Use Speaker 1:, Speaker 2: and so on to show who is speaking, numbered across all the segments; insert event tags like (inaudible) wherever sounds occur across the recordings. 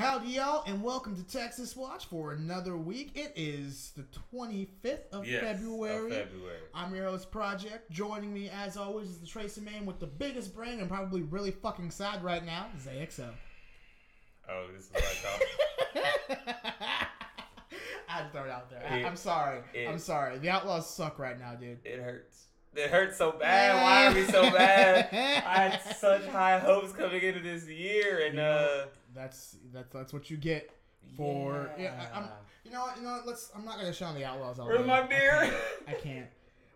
Speaker 1: Howdy, y'all, and welcome to Texas Watch for another week. It is the 25th of
Speaker 2: Yes, of
Speaker 1: February.
Speaker 2: February.
Speaker 1: I'm your host, Project. Joining me, as always, is the Tracy man with the biggest brain and probably really fucking sad right now, ZXO.
Speaker 2: Oh, this is what I thought.
Speaker 1: I had to throw it out there. I,
Speaker 2: It-
Speaker 1: am sorry.
Speaker 2: it-
Speaker 1: I'm sorry. The Outlaws suck right now, dude.
Speaker 2: it hurts. It hurts so bad. Why are we so bad? (laughs) I had such high hopes coming into this year, and uh,
Speaker 1: That's that's that's what you get for. Yeah, I, I'm. You know what? You know what? Let's. I'm not gonna shout on the Outlaws all
Speaker 2: Where's
Speaker 1: day.
Speaker 2: my
Speaker 1: I can't. I (laughs) can't.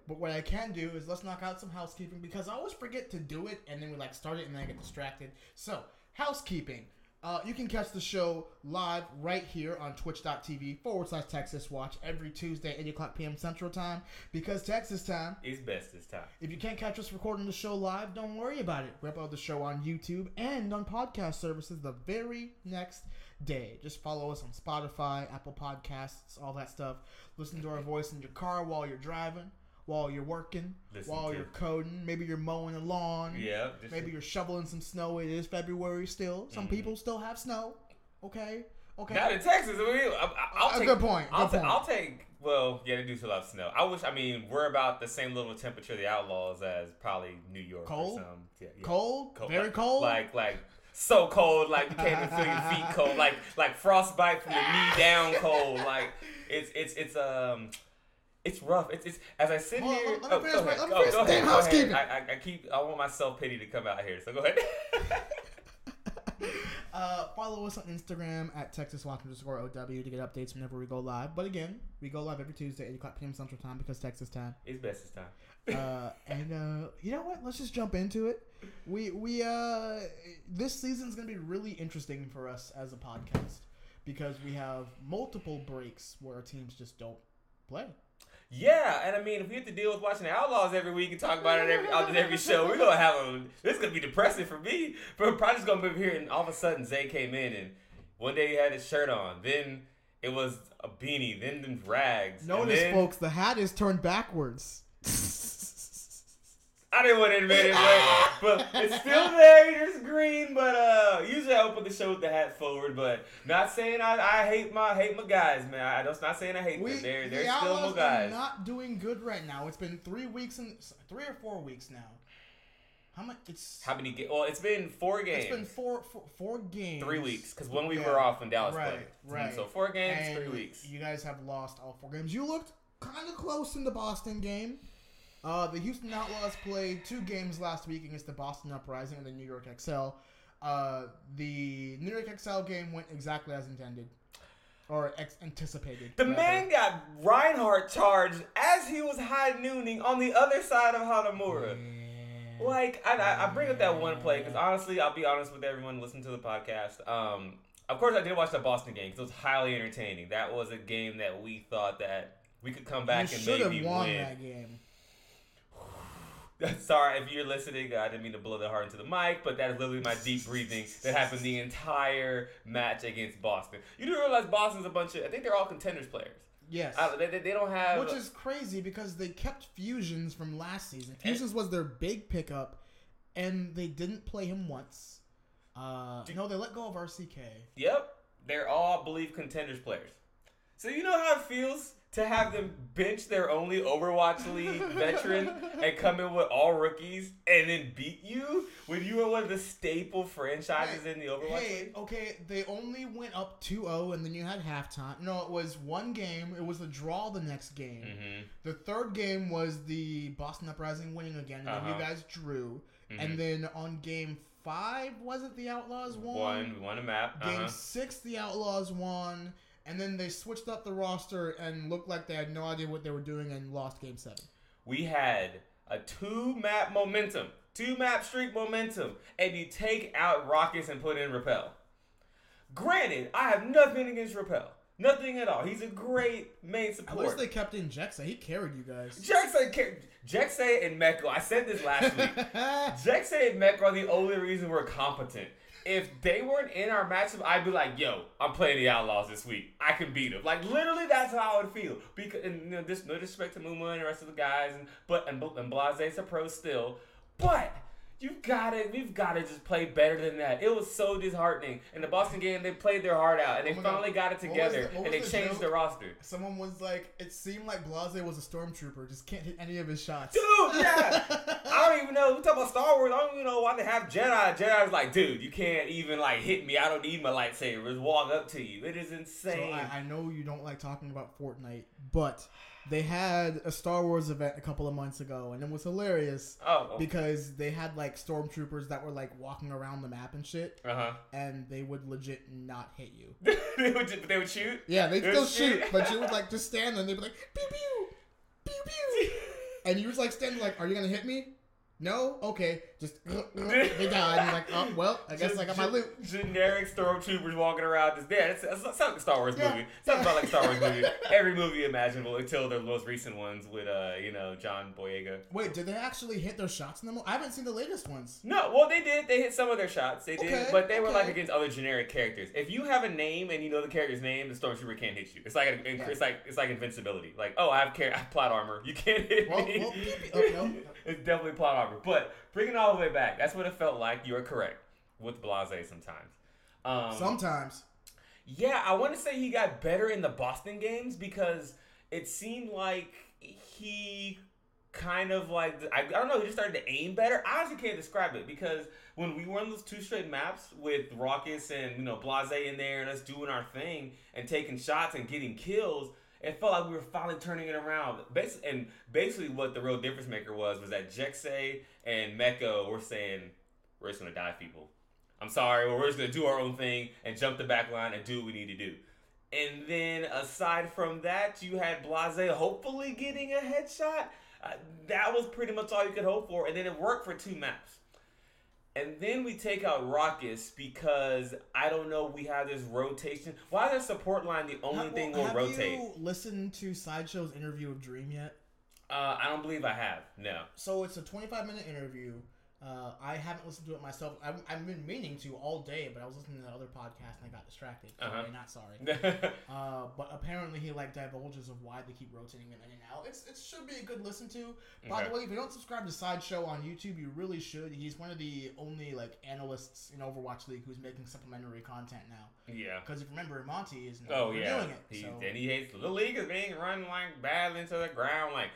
Speaker 1: But what I can do is let's knock out some housekeeping because I always forget to do it and then we like start it and then I get distracted. So housekeeping. Uh, you can catch the show live right here on twitch.tv forward slash Texas Watch every Tuesday, 8 o'clock p.m. Central Time. Because Texas time,
Speaker 2: is best this time.
Speaker 1: if you can't catch us recording the show live, don't worry about it. We upload the show on YouTube and on podcast services the very next day. Just follow us on Spotify, Apple Podcasts, all that stuff. Listen to our voice in your car while you're driving, while you're working,
Speaker 2: Listen
Speaker 1: while
Speaker 2: to-
Speaker 1: you're coding. Maybe you're mowing the lawn.
Speaker 2: Yeah.
Speaker 1: Maybe you're shoveling some snow. It is February still. Some
Speaker 2: Mhm.
Speaker 1: people still have snow. Okay. Okay.
Speaker 2: Not in Texas. We, I, I'll
Speaker 1: A
Speaker 2: take,
Speaker 1: good point,
Speaker 2: I'll,
Speaker 1: good point.
Speaker 2: I'll take. Well, yeah, they do still have snow. I wish. I mean, we're about the same level of temperature the Outlaws as probably New York.
Speaker 1: Cold?
Speaker 2: Or some, yeah, yeah.
Speaker 1: Cold? Very
Speaker 2: like,
Speaker 1: cold?
Speaker 2: Like like so cold, like you can't even feel your feet cold, like like frostbite from your knee down cold. Like it's it's it's um. It's rough. It's, it's as I sit
Speaker 1: Hold on,
Speaker 2: here.
Speaker 1: let me
Speaker 2: oh,
Speaker 1: finish
Speaker 2: go ahead.
Speaker 1: let me
Speaker 2: Oh, go ahead.
Speaker 1: damn
Speaker 2: Go ahead.
Speaker 1: housekeeping.
Speaker 2: I, I, I keep. I want my self pity to come out here. So go ahead. (laughs)
Speaker 1: Uh, follow us on Instagram at Texas Watch underscore OW to get updates whenever we go live. But again, we go live every Tuesday, 8 o'clock p.m. Central Time because Texas time.
Speaker 2: it's best this time.
Speaker 1: Uh, and uh, you know what? Let's just jump into it. We we uh, this season's gonna be really interesting for us as a podcast because we have multiple breaks where our teams just don't play.
Speaker 2: Yeah, and I mean, if we have to deal with watching the Outlaws every week and talk about it every on every show, we're gonna have a. This is gonna be depressing for me. But probably just gonna be here, and all of a sudden Zay came in, and one day he had his shirt on, then it was a beanie, then then rags.
Speaker 1: Notice,
Speaker 2: then-
Speaker 1: folks, the hat is turned backwards.
Speaker 2: I didn't want to admit it, but, but it's still there. It's green, but uh, usually I open the show with the hat forward. But not saying I, I hate my hate my guys, man. I just not saying I hate
Speaker 1: We,
Speaker 2: them. They're they're still
Speaker 1: Outlaws
Speaker 2: my guys.
Speaker 1: not doing good right now. It's been three weeks and three or four weeks now. How much? It's
Speaker 2: How many? games? well, it's been four games.
Speaker 1: it's been four four, four games.
Speaker 2: three weeks because when week
Speaker 1: Yeah.
Speaker 2: we're off when Dallas
Speaker 1: Right,
Speaker 2: played.
Speaker 1: right.
Speaker 2: So four games,
Speaker 1: And
Speaker 2: three weeks.
Speaker 1: You guys have lost all four games. You looked kind of close in the Boston game. Uh, the Houston Outlaws played two games last week against the Boston Uprising and the New York XL. Uh, the New York XL game went exactly as intended, or ex- anticipated.
Speaker 2: The
Speaker 1: rather.
Speaker 2: man got Reinhardt charged as he was high nooning on the other side of Hanamura.
Speaker 1: Yeah.
Speaker 2: Like I, I, I bring up that one play because honestly, I'll be honest with everyone listening to the podcast. Um, of course, I did watch the Boston game because it was highly entertaining. That was a game that we thought that we could come back
Speaker 1: you
Speaker 2: and
Speaker 1: should have
Speaker 2: maybe
Speaker 1: won
Speaker 2: win.
Speaker 1: that game. (laughs)
Speaker 2: Sorry if you're listening. I didn't mean to blow the heart into the mic, but that is literally my deep breathing that happened the entire match against Boston. You do realize Boston's a bunch of. I think they're all contenders players.
Speaker 1: Yes.
Speaker 2: I, they, they don't have.
Speaker 1: Which is crazy because they kept Fusions from last season. Fusions was their big pickup, and they didn't play him once. Uh, no, they let go of RCK.
Speaker 2: Yep, they're all, I believe, contenders players. So you know how it feels to have them bench their only Overwatch League (laughs) veteran and come in with all rookies and then beat you when you were one of the staple franchises in the Overwatch
Speaker 1: Hey,
Speaker 2: League?
Speaker 1: okay, they only went up 2-0 and then you had halftime. No, it was one game. It was a draw the next game.
Speaker 2: Mm-hmm.
Speaker 1: The third game was the Boston Uprising winning again, and then
Speaker 2: Uh-huh.
Speaker 1: you guys drew.
Speaker 2: Mhm.
Speaker 1: And then on game five, was it the Outlaws won?
Speaker 2: One, we won a map.
Speaker 1: Game
Speaker 2: Uh-huh.
Speaker 1: six, the Outlaws won, and then they switched up the roster and looked like they had no idea what they were doing and lost game seven.
Speaker 2: We had a two map momentum, two map streak momentum, and you take out Rawkus and put in Rapel. Granted, I have nothing against Rapel. Nothing at all. He's a great main
Speaker 1: support.
Speaker 2: support.
Speaker 1: wish they kept in Jecse. He carried you guys.
Speaker 2: Jackson, Jackson and Mekko. I said this last week. (laughs) Jackson and Mekko are the only reason we're competent. If they weren't in our matchup, I'd be like, "Yo, I'm playing the Outlaws this week. I can beat them." Like literally, that's how I would feel. Because and, you know, this no disrespect to Muma and the rest of the guys, and but and, and is a pro still, but You've got to, we've got to just play better than that. It was so disheartening. In the Boston game, they played their heart out, and they
Speaker 1: Oh my God.
Speaker 2: finally got it together,
Speaker 1: the-
Speaker 2: and they
Speaker 1: the
Speaker 2: changed
Speaker 1: joke?
Speaker 2: the roster.
Speaker 1: Someone was like, it seemed like Blase was a stormtrooper, just can't hit any of his shots.
Speaker 2: Dude, yeah. I don't even know. We talk about Star Wars. I don't even know why they have Jedi. Jedi's like, dude, you can't even like hit me. I don't need my lightsaber. Just walk up to you. It is
Speaker 1: So
Speaker 2: insane.
Speaker 1: I, I know you don't like talking about Fortnite, but they had a Star Wars event a couple of months ago, and it was hilarious
Speaker 2: oh,
Speaker 1: because they had like stormtroopers that were like walking around the map and shit,
Speaker 2: uh huh.
Speaker 1: and they would legit not hit you. (laughs)
Speaker 2: they would, they would shoot.
Speaker 1: Yeah, they
Speaker 2: They
Speaker 1: still shoot,
Speaker 2: shoot.
Speaker 1: but you (laughs) would like just stand there and they'd be like pew pew, pew pew, (laughs) and you was like standing like, "Are you gonna hit me?" No, okay, just (laughs) they died. And like, "Oh well, I guess
Speaker 2: Just
Speaker 1: I got my loot."
Speaker 2: Generic stormtroopers walking around. Just yeah, it's, it's, it sounds like a Star Wars
Speaker 1: Yeah.
Speaker 2: movie. Sounds about like Star Wars movie. (laughs) Every movie imaginable until the most recent ones with uh you know John Boyega.
Speaker 1: Wait, did they actually hit their shots in the? movie? I haven't seen the latest ones.
Speaker 2: No, well they did. They hit some of their shots. They did,
Speaker 1: Okay,
Speaker 2: but they were like against other generic characters. If you have a name and you know the character's name, the stormtrooper can't hit you. It's like a, it's like it's like invincibility. Like oh, I have, car- I have plot armor. You can't hit
Speaker 1: Well,
Speaker 2: me.
Speaker 1: well. Oh, no. (laughs)
Speaker 2: it's definitely plot armor. But bringing it all the way back, that's what it felt like. You are correct with Blase sometimes. Um,
Speaker 1: Sometimes.
Speaker 2: yeah, I want to say he got better in the Boston games because it seemed like he kind of like I, I don't know, he just started to aim better. I honestly can't describe it because when we were on those two straight maps with Rawkus and you know Blase in there and us doing our thing and taking shots and getting kills. It felt like we were finally turning it around. Basically, and basically, what the real difference maker was was that Jecse and Mekko were saying, "We're just gonna die, people. I'm sorry, we're just gonna do our own thing and jump the back line and do what we need to do. And then aside from that, you had Blase hopefully getting a headshot. Uh, that was pretty much all you could hope for, and then it worked for two maps. And then we take out Rawkus because I don't know. We have this rotation. Why is our support line the only
Speaker 1: Ha-
Speaker 2: thing
Speaker 1: we'll have
Speaker 2: rotate?
Speaker 1: you listened to Sideshow's interview of Dream yet?
Speaker 2: Uh, I don't believe I have. No.
Speaker 1: So it's a 25 minute interview. Uh, I haven't listened to it myself. I've, I've been meaning to all day, but I was listening to other podcasts and I got distracted. Sorry,
Speaker 2: Uh-huh.
Speaker 1: not sorry. (laughs) Uh, but apparently he like divulges of why they keep rotating them in and out. It's it should be a good listen to. By
Speaker 2: Okay.
Speaker 1: the way, if you don't subscribe to Sideshow on YouTube, you really should. He's one of the only like analysts in Overwatch League who's making supplementary content now.
Speaker 2: yeah.
Speaker 1: Because if you remember, Monty is
Speaker 2: Oh yeah,
Speaker 1: doing it.
Speaker 2: he,
Speaker 1: so.
Speaker 2: and he hates the league is being run like badly into the ground. Like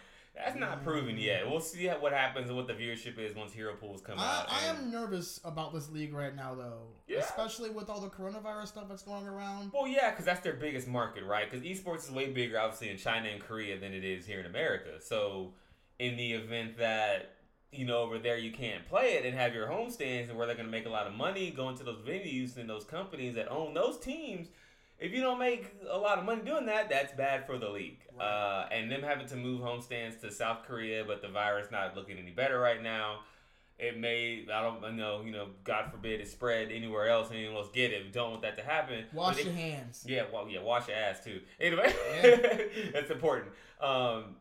Speaker 2: that's not proven yet. We'll see what happens and what the viewership is once hero pools come
Speaker 1: I,
Speaker 2: out.
Speaker 1: I am nervous about this league right now, though.
Speaker 2: Yeah.
Speaker 1: Especially with all the coronavirus stuff that's going around.
Speaker 2: Well, yeah, because that's their biggest market, right? Because esports is way bigger, obviously, in China and Korea than it is here in America. So, in the event that you know over there you can't play it and have your home stands and where they're going to make a lot of money going to those venues and those companies that own those teams. If you don't make a lot of money doing that, that's bad for the league.
Speaker 1: Right.
Speaker 2: Uh, and them having to move home stands to South Korea, but the virus not looking any better right now. It may I don't I know you know God forbid it spread anywhere else and anyone else get it. We don't want that to happen.
Speaker 1: Wash
Speaker 2: it-
Speaker 1: your hands.
Speaker 2: yeah, well, yeah, wash your ass too. Anyway, (laughs) that's important. Um,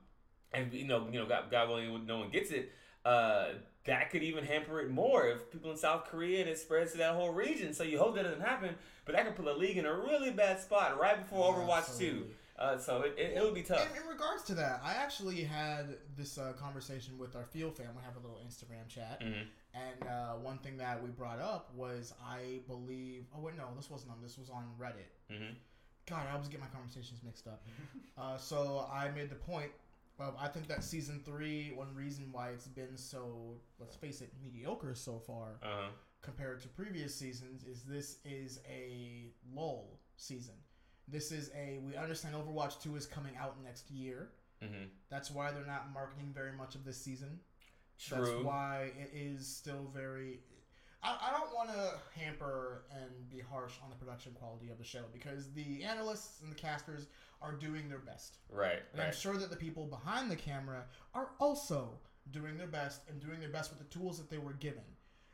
Speaker 2: and you know, you know, God, God willing, no one gets it. Uh, that could even hamper it more if people in South Korea and it spreads to that whole region. So you hope that doesn't happen, but that could put the league in a really bad spot right before Overwatch Two. Uh, so it, it, it would be tough.
Speaker 1: In, in regards to that, I actually had this uh, conversation with our field family. Have a little Instagram chat,
Speaker 2: hmm
Speaker 1: and uh, one thing that we brought up was I believe. Oh wait, no, this wasn't on. This was on Reddit.
Speaker 2: hmm
Speaker 1: God, I always get my conversations mixed up. (laughs) uh, so I made the point. Of, I think that season three, one reason why it's been so, let's face it, mediocre so far
Speaker 2: Uh huh.
Speaker 1: compared to previous seasons, is this is a lull season. This is a. We understand Overwatch Two is coming out next year.
Speaker 2: hmm
Speaker 1: That's why they're not marketing very much of this season.
Speaker 2: True.
Speaker 1: That's why it is still very. I, I don't want to hamper and be harsh on the production quality of the show because the analysts and the casters are doing their best.
Speaker 2: right.
Speaker 1: And I'm sure that the people behind the camera are also doing their best and doing their best with the tools that they were given.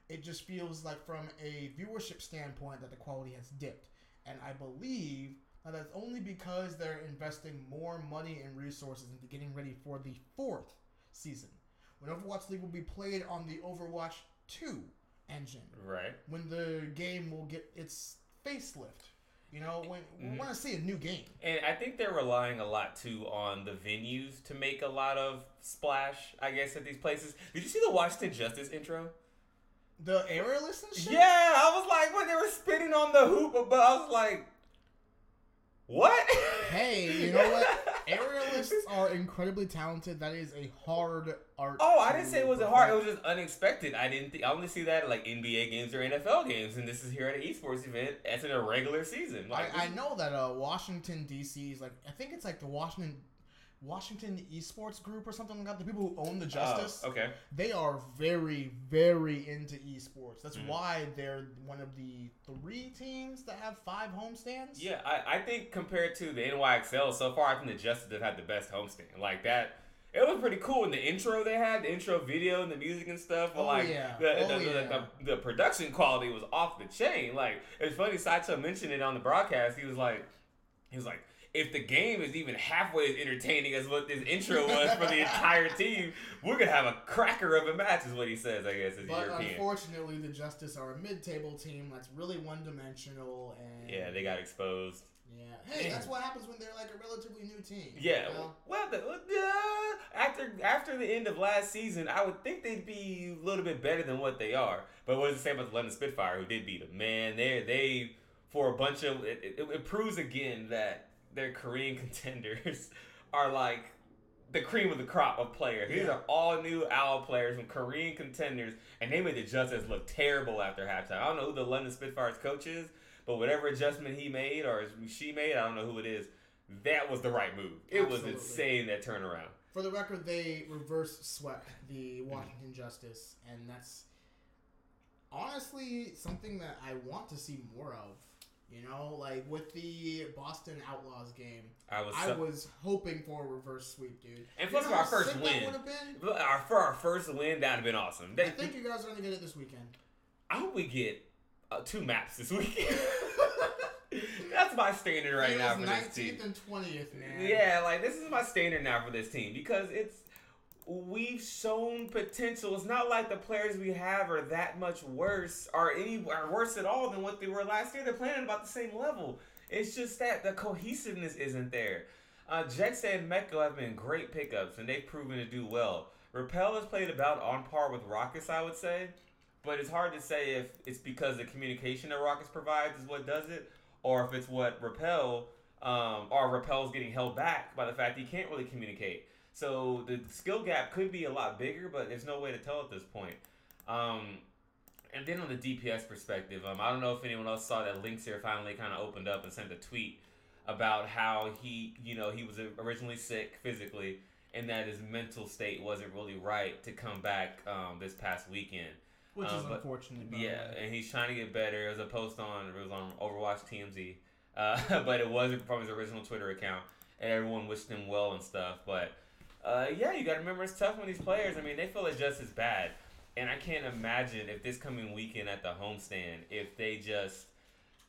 Speaker 1: It just feels like, from a viewership standpoint, that the quality has dipped. And I believe that that's only because they're investing more money and resources into getting ready for the fourth season. When Overwatch League will be played on the Overwatch 2 engine,
Speaker 2: Right.
Speaker 1: when the game will get its facelift. You know, when we
Speaker 2: Mhm.
Speaker 1: want to see a new game.
Speaker 2: And I think they're relying a lot too on the venues to make a lot of splash, I guess, at these places. Did you see the Washington Justice intro?
Speaker 1: The aerialist and shit.
Speaker 2: Yeah, I was like when they were spitting on the hoop, but I was like, what?
Speaker 1: Hey, you (laughs) know what? Aerialists are incredibly talented. That is a hard art.
Speaker 2: Oh, I didn't say it wasn't hard. It was just unexpected. I didn't. Think, I only see that at like NBA games or NFL games, and this is here at an esports event. That's in a regular season. Like,
Speaker 1: I, I know that uh, Washington D.C. is like I think it's like the Washington Washington Esports Group or something like that. The people who own the Justice,
Speaker 2: Oh, okay.
Speaker 1: they are very very into esports. That's
Speaker 2: Mhm.
Speaker 1: why they're one of the three teams that have five homestands.
Speaker 2: Yeah, I, I think compared to the NYXL, so far I think the Justice have had the best homestand. Like that, it was pretty cool in the intro they had, the intro video and the music and stuff. But
Speaker 1: Oh,
Speaker 2: like
Speaker 1: yeah.
Speaker 2: the,
Speaker 1: Oh,
Speaker 2: the, the,
Speaker 1: yeah.
Speaker 2: the, the production quality was off the chain. Like it's funny, Saito mentioned it on the broadcast. He was like, he was like. If the game is even halfway as entertaining as what this intro was for the entire (laughs) team, we're gonna have a cracker of a match, is what he says. I guess as
Speaker 1: But
Speaker 2: European.
Speaker 1: unfortunately, the Justice are a mid-table team that's really one-dimensional and
Speaker 2: Yeah, they got exposed.
Speaker 1: yeah. Hey, that's what happens when they're like a relatively new team.
Speaker 2: Yeah,
Speaker 1: you know?
Speaker 2: well, the, uh, after after the end of last season, I would think they'd be a little bit better than what they are. But what does it say about the London Spitfire, who did beat them? Man, they they for a bunch of it, it, it proves again that their Korean (laughs) contenders are like the cream of the crop of players. These
Speaker 1: Yeah.
Speaker 2: are all new OWL players from Korean contenders, and they made the Justice look terrible after halftime. I don't know who the London Spitfire's coach is, but whatever adjustment he made or she made, I don't know who it is. That was the right move. It was insane that turnaround.
Speaker 1: For the record, they reverse swept the Washington Justice, and that's honestly something that I want to see more of. You know, like with the Boston Outlaws game,
Speaker 2: I was
Speaker 1: I
Speaker 2: so,
Speaker 1: was hoping for a reverse sweep, dude.
Speaker 2: And
Speaker 1: You know
Speaker 2: for our first win.
Speaker 1: that would have been.
Speaker 2: our, for our first win. That'd have been awesome.
Speaker 1: I think you guys are gonna get it this weekend.
Speaker 2: I hope we get uh, two maps this weekend. (laughs) That's my standard right now for this team.
Speaker 1: 19th and 20th, man.
Speaker 2: Yeah, like this is my standard now for this team because it's we've shown potential. It's not like the players we have are that much worse or any are worse at all than what they were last year. They're playing about the same level. It's just that the cohesiveness isn't there. Uh, Jecse and Mekko have been great pickups and they've proven to do well. Rapel has played about on par with Rawkus, I would say, but it's hard to say if it's because the communication that Rawkus provides is what does it, or if it's what Rapel um, or Rapel's getting held back by the fact he can't really communicate. So the skill gap could be a lot bigger, but there's no way to tell at this point. Um, and then on the DPS perspective, um, I don't know if anyone else saw that Linkzr finally kind of opened up and sent a tweet about how he, you know, he was originally sick physically and that his mental state wasn't really right to come back um, this past weekend.
Speaker 1: Which
Speaker 2: Uh,
Speaker 1: is
Speaker 2: but-
Speaker 1: unfortunate.
Speaker 2: Yeah, and he's trying to get better. It was a post on it was on Overwatch TMZ, uh, (laughs) but it wasn't from his original Twitter account, and everyone wished him well and stuff. But uh, yeah, you got to remember it's tough when these players. I mean, they feel it just as bad, and I can't imagine if this coming weekend at the homestand, if they just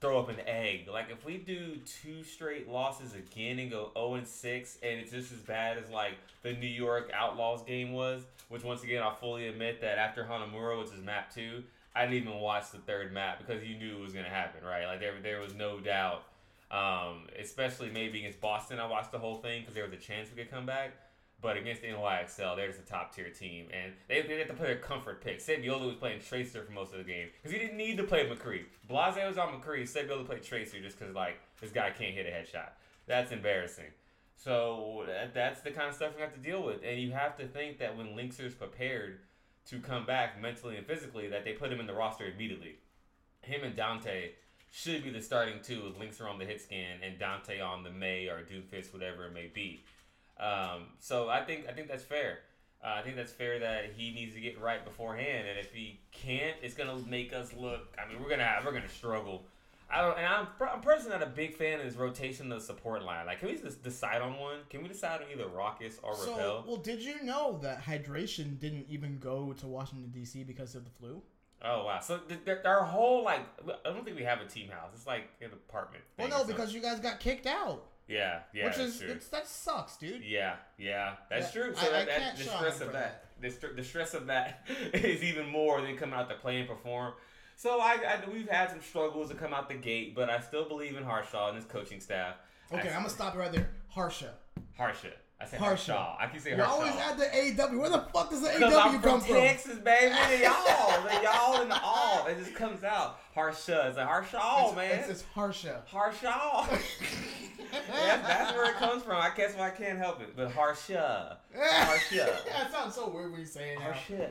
Speaker 2: throw up an egg. Like if we do two straight losses again and go 0 and 6 and it's just as bad as like the New York Outlaws game was, which once again I fully admit that after Hanamura, which is map 2, I didn't even watch the third map because you knew it was going to happen, right? Like there there was no doubt. Um, especially maybe against Boston, I watched the whole thing because there was a chance we could come back. But against the NYXL, they're just a top tier team, and they, they had to play their comfort pick. Saebyeolbe was playing Tracer for most of the game because he didn't need to play McCree. Blase was on McCree. Saebyeolbe played Tracer just because like this guy can't hit a headshot. That's embarrassing. So that, that's the kind of stuff we have to deal with, and you have to think that when Linkzr's prepared to come back mentally and physically, that they put him in the roster immediately. Him and Danteh should be the starting two with Linkzr on the hit scan and Danteh on the May or Doomfist, whatever it may be. Um, so I think I think that's fair. Uh, I think that's fair that he needs to get right beforehand, and if he can't, it's gonna make us look. I mean, we're gonna have we're gonna struggle. I don't, and I'm I'm personally not a big fan of this rotation of the support line. Like, can we just decide on one? Can we decide on either Rawkus or
Speaker 1: So,
Speaker 2: Rapel?
Speaker 1: well, did you know that hydration didn't even go to Washington D.C. because of the flu?
Speaker 2: Oh wow! So th- th- our whole like, I don't think we have a team house. It's like an apartment.
Speaker 1: Well, no, because you guys got kicked out,
Speaker 2: yeah, yeah,
Speaker 1: which
Speaker 2: that's
Speaker 1: is that sucks, dude.
Speaker 2: Yeah, yeah, that's true. So
Speaker 1: I-
Speaker 2: that,
Speaker 1: I
Speaker 2: that the stress of that, the, str- the stress of that (laughs) is even more than coming out to play and perform. So I, I we've had some struggles to come out the gate, but I still believe in Harshaw and his coaching staff.
Speaker 1: Okay,
Speaker 2: I,
Speaker 1: I'm gonna stop it right there. Harsha.
Speaker 2: Harsha. I said
Speaker 1: Harshaw.
Speaker 2: Harshaw. I can say
Speaker 1: You
Speaker 2: Harshaw.
Speaker 1: always add the AW. Where the fuck does the (laughs)
Speaker 2: I'm
Speaker 1: AW
Speaker 2: from
Speaker 1: come from?
Speaker 2: Texas, baby. The y'all, the y'all, and the all. It just comes out. Harsha. It's like Harshaw,
Speaker 1: it's,
Speaker 2: man.
Speaker 1: It's, it's Harsha.
Speaker 2: Harshaw. that's, (laughs) that's where it comes from. I guess why I can't help it. But Harsha. Harsha. (laughs)
Speaker 1: that sounds so weird when you say it.
Speaker 2: Harsha.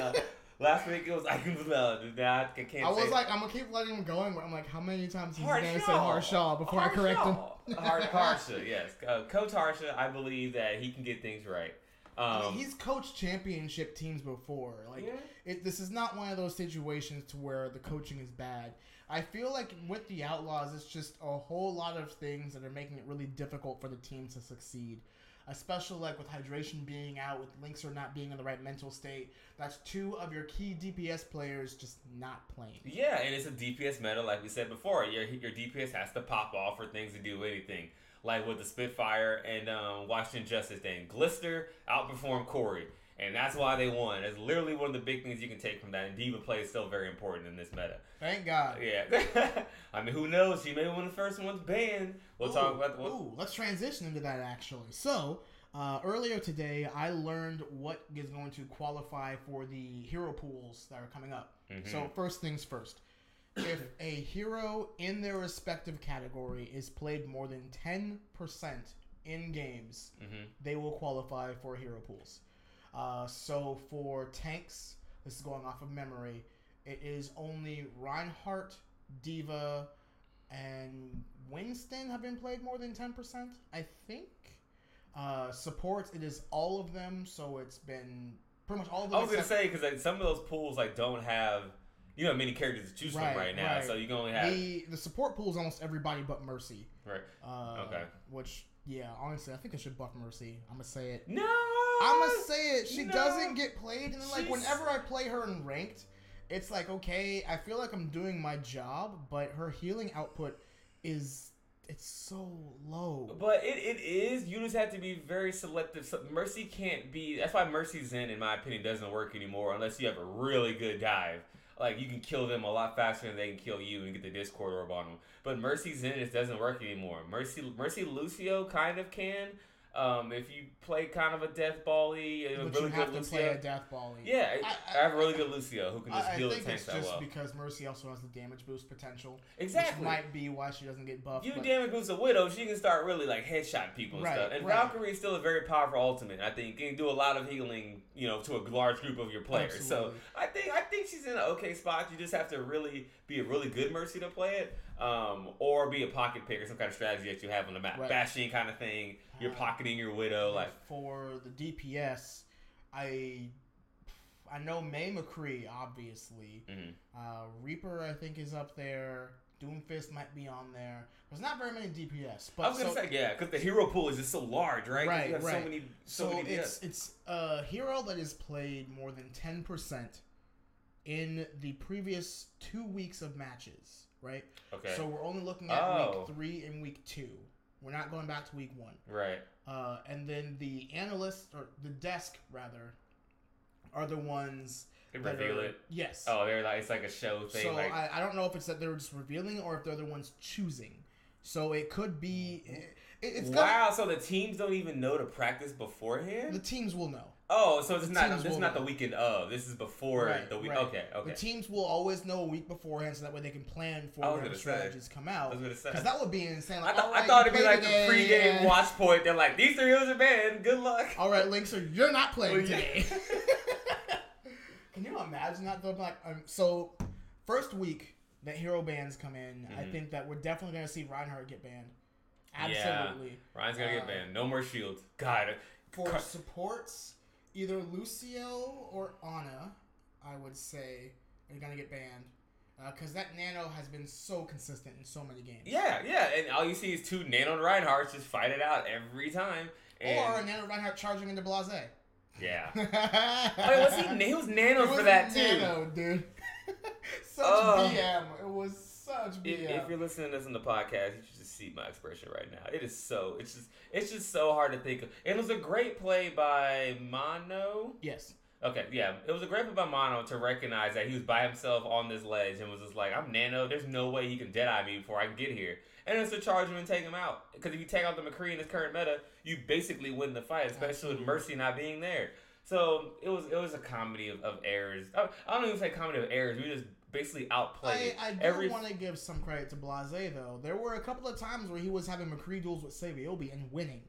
Speaker 2: uh, last week it was I can love. Now I can't
Speaker 1: I was like, I'm gonna keep letting him going, but I'm like, how many times is he gonna say Harshaw before I correct him?
Speaker 2: Har- Harsha, yes. Uh, Coach Harsha, I believe that he can get things right. Um,
Speaker 1: I mean, he's coached championship teams before. Like,
Speaker 2: Yeah.
Speaker 1: it, this is not one of those situations to where the coaching is bad. I feel like with the Outlaws, it's just a whole lot of things that are making it really difficult for the team to succeed. Especially like with hydration being out, with Linkzr not being in the right mental state. That's two of your key DPS players just not playing.
Speaker 2: Yeah, and it's a DPS meta, like we said before. Your your DPS has to pop off for things to do anything. Like with the Spitfire and um, Washington Justice thing, Glister outperformed Corey, and that's why they won. It's literally one of the big things you can take from that. And D.Va play is still very important in this meta.
Speaker 1: Thank God.
Speaker 2: Yeah, (laughs) I mean, who knows? She may be one of the first ones banned. We'll
Speaker 1: Ooh,
Speaker 2: talk about. We'll,
Speaker 1: Ooh, let's transition into that actually. So, uh, earlier today, I learned what is going to qualify for the hero pools that are coming up.
Speaker 2: Mhm.
Speaker 1: So, first things first. If a hero in their respective category is played more than 10% in games,
Speaker 2: Mhm.
Speaker 1: they will qualify for hero pools. Uh, so, for tanks, this is going off of memory, it is only Reinhardt, D.Va, and Winston have been played more than 10%, I think. Uh, supports, it is all of them, so it's been pretty much all of them.
Speaker 2: I was gonna say because like, some of those pools like don't have you know many characters to choose
Speaker 1: Right,
Speaker 2: from right now,
Speaker 1: right.
Speaker 2: so you can only have
Speaker 1: the the support pool is almost everybody but Mercy.
Speaker 2: right.
Speaker 1: Uh,
Speaker 2: Okay.
Speaker 1: Which, yeah, honestly, I think I should buff Mercy. I'm gonna say it.
Speaker 2: No,
Speaker 1: I'm gonna say it. She
Speaker 2: No.
Speaker 1: doesn't get played, and then, like
Speaker 2: She's-
Speaker 1: whenever I play her in ranked, it's like okay, I feel like I'm doing my job, but her healing output is it's so low.
Speaker 2: But it, it is. You just have to be very selective. So Mercy can't be. That's why Mercy Zen, in my opinion, doesn't work anymore unless you have a really good dive. Like you can kill them a lot faster than they can kill you and get the Discord orb on them. But Mercy Zen just doesn't work anymore. Mercy Mercy Lucio kind of can. Um, if you play kind of a death bally, a
Speaker 1: But
Speaker 2: really
Speaker 1: you have
Speaker 2: good
Speaker 1: to play a death ball.
Speaker 2: Yeah, I,
Speaker 1: I-
Speaker 2: I have a really good Lucio who can just heal the
Speaker 1: think
Speaker 2: tanks
Speaker 1: it's
Speaker 2: that
Speaker 1: just
Speaker 2: well.
Speaker 1: because Mercy also has the damage boost potential,
Speaker 2: Exactly.
Speaker 1: which might be why she doesn't get buffed.
Speaker 2: You damage boost a widow, she can start really like headshot people and
Speaker 1: Right,
Speaker 2: stuff. And
Speaker 1: right.
Speaker 2: Valkyrie is still a very powerful ultimate. I think you can do a lot of healing, you know, to a large group of your players.
Speaker 1: Absolutely.
Speaker 2: So I think I think she's in an okay spot. You just have to really be a really good mercy to play it, um, or be a pocket pick or some kind of strategy that you have on the map,
Speaker 1: Right.
Speaker 2: bashing kind of thing. You're pocketing your widow, like
Speaker 1: for the DPS, I I know May McCree obviously.
Speaker 2: mhm.
Speaker 1: Uh, Reaper I think is up there. Doomfist might be on there. There's not very many DPS, but
Speaker 2: I was gonna
Speaker 1: so,
Speaker 2: say yeah, because the hero pool is just so large, right?
Speaker 1: Right,
Speaker 2: You have so
Speaker 1: right.
Speaker 2: many, so,
Speaker 1: so
Speaker 2: many.
Speaker 1: it's it's a hero that is played more than ten percent in the previous two weeks of matches, right?
Speaker 2: okay,
Speaker 1: So we're only looking at
Speaker 2: Oh.
Speaker 1: week three and week two. We're not going back to week one.
Speaker 2: right.
Speaker 1: Uh, and then the analysts or the desk rather are the ones
Speaker 2: They
Speaker 1: that
Speaker 2: reveal
Speaker 1: are-
Speaker 2: it.
Speaker 1: Yes.
Speaker 2: Oh, they're like it's like a show thing.
Speaker 1: so
Speaker 2: like
Speaker 1: I, I don't know if it's that they're just revealing or if they're the ones choosing. So it could be. It, it's
Speaker 2: wow, so the teams don't even know to practice beforehand.
Speaker 1: the teams will know.
Speaker 2: Oh, so it's
Speaker 1: The
Speaker 2: not this is not
Speaker 1: know.
Speaker 2: the weekend of. This is before
Speaker 1: Right,
Speaker 2: the week.
Speaker 1: right.
Speaker 2: Okay, okay.
Speaker 1: The teams will always know a week beforehand, so that way they can plan for
Speaker 2: I
Speaker 1: whatever
Speaker 2: say.
Speaker 1: strategies come out.
Speaker 2: was gonna say.
Speaker 1: Because that would be insane.
Speaker 2: I,
Speaker 1: Like,
Speaker 2: thought I thought it'd be like the
Speaker 1: today,
Speaker 2: pregame
Speaker 1: and-
Speaker 2: watch point. They're like, these three are banned. Good luck.
Speaker 1: All right, Link. So you're not playing
Speaker 2: Well, yeah.
Speaker 1: today. (laughs) (laughs) Can you imagine that though? Like, um, so first week that hero bans come in, I
Speaker 2: Mhm.
Speaker 1: think that we're definitely gonna see Reinhardt get banned.
Speaker 2: Yeah.
Speaker 1: Absolutely.
Speaker 2: Ryan's gonna
Speaker 1: Uh,
Speaker 2: get banned. No more shields. God.
Speaker 1: For
Speaker 2: Car-
Speaker 1: supports, either Lucio or Ana, I would say, are gonna get banned. Uh, because that Nano has been so consistent in so many games.
Speaker 2: Yeah, yeah, and all you see is two Nano Reinhardts just fight it out every time. And
Speaker 1: Or a Nano Reinhardt charging into Blase.
Speaker 2: yeah. (laughs)
Speaker 1: I
Speaker 2: mean, was he? He was Nano for that too.
Speaker 1: Nano, dude. (laughs) such
Speaker 2: Oh.
Speaker 1: BM. It was such
Speaker 2: If, if you're listening to this in the podcast, you should just see my expression right now. It is so. It's just. It's just so hard to think of. It was a great play by Mano.
Speaker 1: yes.
Speaker 2: Okay, yeah, it was a great move by Mano to recognize that he was by himself on this ledge and was just like, "I'm Nano. There's no way he can Deadeye me before I can get here." And it's to charge him and take him out. Because if you take out the McCree in his current meta, you basically win the fight, especially
Speaker 1: Absolutely.
Speaker 2: with Mercy not being there. So it was it was a comedy of, of errors. I, I don't even say comedy of errors. We just basically outplayed
Speaker 1: I, I do
Speaker 2: every.
Speaker 1: want to give some credit to Blase though. There were a couple of times where he was having McCree duels with Saebyeolbe and winning.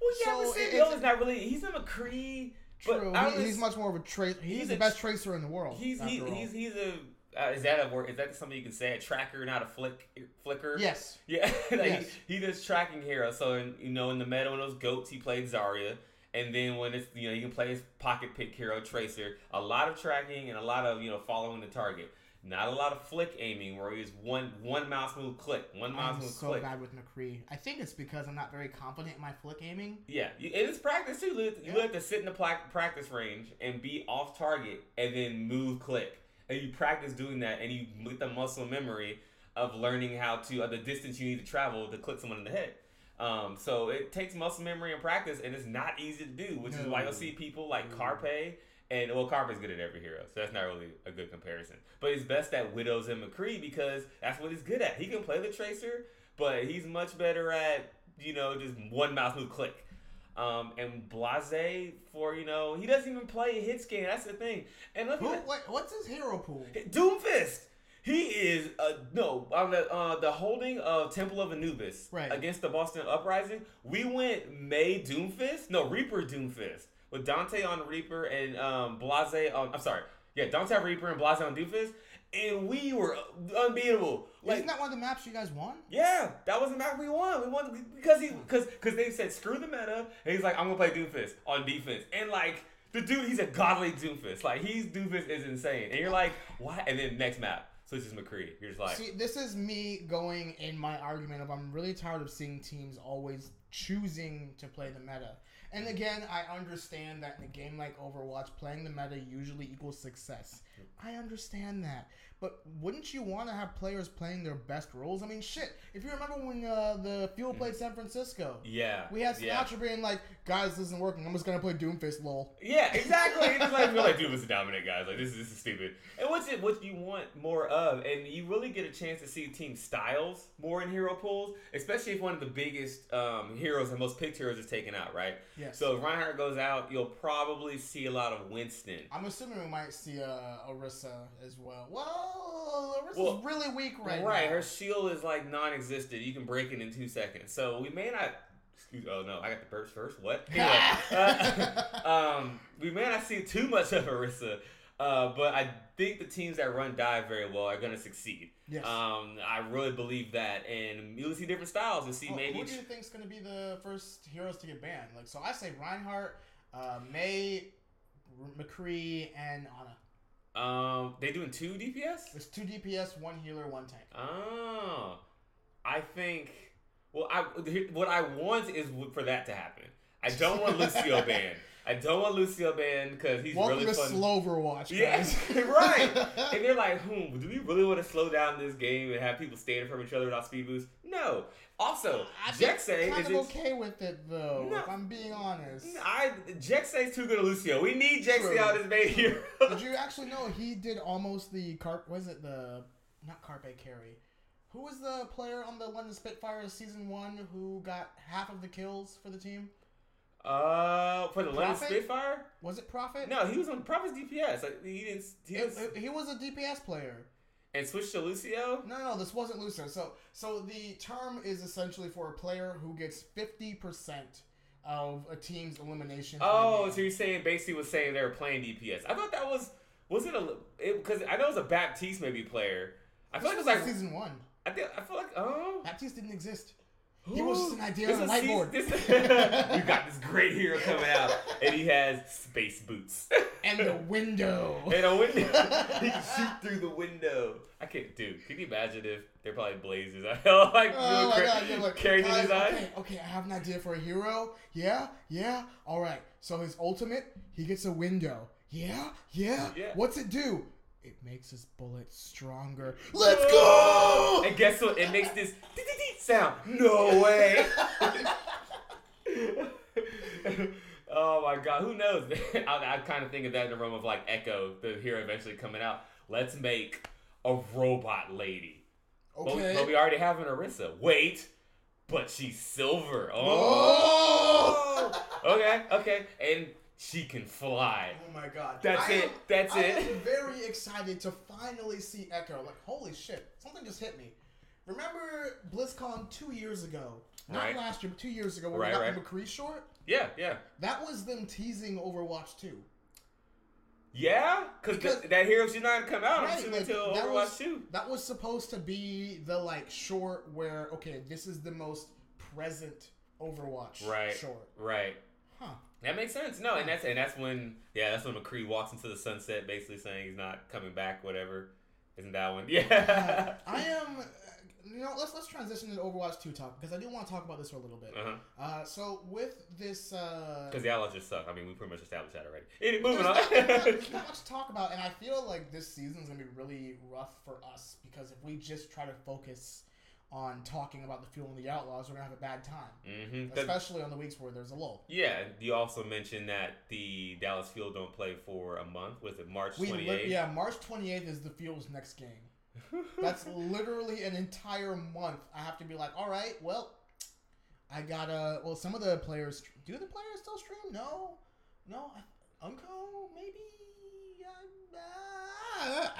Speaker 2: well, yeah,
Speaker 1: so
Speaker 2: but
Speaker 1: it-
Speaker 2: Samuel
Speaker 1: it's-
Speaker 2: is not really. He's a McCree. But
Speaker 1: True,
Speaker 2: I
Speaker 1: he, he's much more of a tracer. He's,
Speaker 2: he's
Speaker 1: the best
Speaker 2: tr-
Speaker 1: tracer in the world.
Speaker 2: He's he, he's he's a. Uh, is that a word? Is that something you can say? A tracker, not a flick flicker.
Speaker 1: yes.
Speaker 2: Yeah, (laughs) like
Speaker 1: Yes.
Speaker 2: he, he does tracking hero. So in, you know, in the meta when those goats, he played Zarya, and then when it's you know, you can play his pocket pick hero Tracer. A lot of tracking and a lot of you know following the target. Not a lot of flick aiming where he's one one mouse move click, one mouse
Speaker 1: I'm
Speaker 2: move
Speaker 1: so
Speaker 2: click.
Speaker 1: bad with McCree. I think it's because I'm not very confident in my flick aiming.
Speaker 2: Yeah, and it's practice too. You,
Speaker 1: Yeah.
Speaker 2: have to sit in the practice range and be off target, and then move click, and you practice doing that, and you get the muscle memory of learning how to uh, the distance you need to travel to click someone in the head. Um, so it takes muscle memory and practice, and it's not easy to do, which is why you'll see people like
Speaker 1: No.
Speaker 2: Carpe. And well, Carpe's good at every hero, so that's not really a good comparison. But he's best at Widows and McCree because that's what he's good at. He can play the Tracer, but he's much better at you know just one mouse move click. Um, and Blase for you know he doesn't even play a hit scan. That's the thing. And look
Speaker 1: Who,
Speaker 2: at
Speaker 1: what, what's his hero pool?
Speaker 2: Doomfist. He is uh no on the uh the holding of Temple of Anubis
Speaker 1: Right.
Speaker 2: against the Boston Uprising. We went May Doomfist, no Reaper Doomfist with Danteh on Reaper and um Blase on. I'm sorry, yeah Danteh on Reaper and Blase on Doomfist, and we were unbeatable. Like
Speaker 1: Isn't that one of the maps you guys won?
Speaker 2: yeah, that was the map we won. We won because he because because they said screw the meta, and he's like, I'm gonna play Doomfist on defense, and like the dude, he's a godly Doomfist. Like he's Doomfist is insane, and you're like, why? And then next map switches McCree. You're just like,
Speaker 1: See, this is me going in my argument of I'm really tired of seeing teams always choosing to play the meta. And again, I understand that in a game like Overwatch, playing the meta usually equals success. I understand that. But wouldn't you want to have players playing their best roles? I mean, shit. If you remember when uh, the Fuel played San Francisco,
Speaker 2: yeah,
Speaker 1: we had
Speaker 2: yeah.
Speaker 1: Sinatraa being like, guys, this isn't working. I'm just going to play Doomfist, lol.
Speaker 2: Yeah, exactly. It's like we're like, (laughs) dude, this is dominant, guys. Like this is this is stupid. And what's it what do you want more of? And you really get a chance to see team styles more in hero pools, especially if one of the biggest um, heroes and most picked heroes is taken out, right?
Speaker 1: Yes.
Speaker 2: So if Reinhardt goes out, you'll probably see a lot of Winston.
Speaker 1: I'm assuming we might see uh, Orisa as well. Well, Orisa's
Speaker 2: Well,
Speaker 1: really weak right, now.
Speaker 2: Right,
Speaker 1: now.
Speaker 2: her shield is like non-existent. You can break it in two seconds. So we may not. Excuse. Oh no, I got the burst first. What? (laughs) Anyway, uh, (laughs) um, we may not see too much of Orisa, uh, but I think the teams that run dive very well are going to succeed.
Speaker 1: Yes.
Speaker 2: Um, I really believe that, and you'll see different styles. You'll see
Speaker 1: Well,
Speaker 2: maybe.
Speaker 1: who do you think's going to be the first heroes to get banned? Like, so I say Reinhardt, uh, May, McCree, and Ana.
Speaker 2: Um, they doing two DPS.
Speaker 1: There's two DPS, one healer, one tank.
Speaker 2: Oh, I think. Well, I what I want is for that to happen. I don't want Lucio (laughs) banned. I don't want Lucio banned because he's
Speaker 1: Welcome
Speaker 2: really
Speaker 1: to
Speaker 2: fun.
Speaker 1: slow Overwatch,
Speaker 2: Yeah, (laughs) right. (laughs) and they're like, hmm, do we really want to slow down this game and have people standing from each other without speed boost? No. Also,
Speaker 1: kind
Speaker 2: is
Speaker 1: of
Speaker 2: ex-
Speaker 1: okay with it though.
Speaker 2: No.
Speaker 1: If I'm being honest.
Speaker 2: I Jecse's too good at Lucio. We need
Speaker 1: Jecse
Speaker 2: out as main hero.
Speaker 1: Did you actually know he did almost the carp? Was it the not Carpe carry? Who was the player on the London Spitfires season one who got half of the kills for the team?
Speaker 2: uh, for the London Spitfire?
Speaker 1: Was it Profit?
Speaker 2: No, he was on Profit's DPS. Like he didn't. He
Speaker 1: It-
Speaker 2: didn't
Speaker 1: it- he was a DPS player.
Speaker 2: And switch to Lucio.
Speaker 1: No, no, this wasn't Lucio. So, so the term is essentially for a player who gets fifty percent of a team's elimination.
Speaker 2: Oh, so you're saying basically was saying they were playing DPS. I thought that was was it a because I know it was a Baptiste maybe player. I feel like it was like
Speaker 1: season one.
Speaker 2: I think I feel like oh
Speaker 1: Baptiste didn't exist. He was just an idea
Speaker 2: This
Speaker 1: on a whiteboard.
Speaker 2: season- This, we (laughs) got this great hero coming out, and he has space boots
Speaker 1: And the window.
Speaker 2: and a window. (laughs) he can shoot through the window. I can't, dude. Can you imagine if they're probably blazers? (laughs) I know, like
Speaker 1: Oh my
Speaker 2: car-
Speaker 1: god, like,
Speaker 2: carrying
Speaker 1: guys, okay, okay, I have an idea for a hero. Yeah, yeah, alright. So his ultimate, he gets a window. Yeah, yeah.
Speaker 2: Yeah.
Speaker 1: What's it do? It makes his bullet stronger. Let's go!
Speaker 2: And guess what? It makes this (laughs) sound. No way. (laughs) oh my god. who knows? (laughs) I, I kind of think of that in the realm of like Echo, the hero eventually coming out. Let's make a robot lady. But,
Speaker 1: Okay.
Speaker 2: but we already have an Orisa. Wait, but she's silver.
Speaker 1: Oh!
Speaker 2: Oh. okay, okay, and she can fly.
Speaker 1: Oh my god.
Speaker 2: That's
Speaker 1: I
Speaker 2: it.
Speaker 1: am-
Speaker 2: That's
Speaker 1: I
Speaker 2: it.
Speaker 1: am very excited to finally see Echo. Like, holy shit. Something just hit me. Remember BlizzCon two years ago? Not
Speaker 2: Right.
Speaker 1: last year, but two years ago, where
Speaker 2: Right,
Speaker 1: we got
Speaker 2: right.
Speaker 1: the McCree short?
Speaker 2: Yeah, yeah,
Speaker 1: That was them teasing Overwatch 2.
Speaker 2: yeah. Cause,
Speaker 1: Because-
Speaker 2: th- that hero should not come out
Speaker 1: Right,
Speaker 2: until,
Speaker 1: like,
Speaker 2: until
Speaker 1: that
Speaker 2: Overwatch
Speaker 1: was-
Speaker 2: Two.
Speaker 1: That was supposed to be the like short where okay, this is the most present Overwatch
Speaker 2: Right.
Speaker 1: short.
Speaker 2: Right.
Speaker 1: Huh.
Speaker 2: That makes sense. No, and that's and that's when yeah, that's when McCree walks into the sunset, basically saying he's not coming back. Whatever. Isn't that one? Yeah.
Speaker 1: I (laughs) am. uh, You know, let's let's transition to Overwatch 2 talk because I do want to talk about this for a little bit.
Speaker 2: Uh huh.
Speaker 1: Uh, so with this, uh,
Speaker 2: Because the outlaws just suck. I mean, we pretty much established that already. Any moving
Speaker 1: there's,
Speaker 2: on.
Speaker 1: not, there's not- not (laughs) much to talk about, and I feel like this season's gonna be really rough for us because if we just try to focus on talking about the fuel and the outlaws, we're gonna have a bad time,
Speaker 2: mm-hmm.
Speaker 1: especially on the weeks where there's a lull.
Speaker 2: yeah. You also mentioned that the Dallas Fuel don't play for a month. Was it March
Speaker 1: We
Speaker 2: twenty
Speaker 1: li- yeah, March 28th is the Fuel's next game. (laughs) That's literally an entire month. I have to be like, all right, well, I gotta. Well, some of the players do the players still stream? No, no. Unkoe maybe.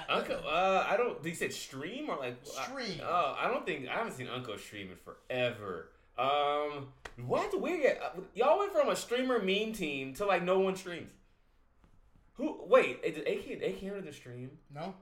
Speaker 2: Uncle, uh, I don't. Think he said stream or like
Speaker 1: Stream.
Speaker 2: Oh, I don't think I haven't seen Uncle streaming forever. Um, what weird? uh, Y'all went from a streamer meme team to like no one streams. Who? Wait, is AK AK doesn't stream?
Speaker 1: No.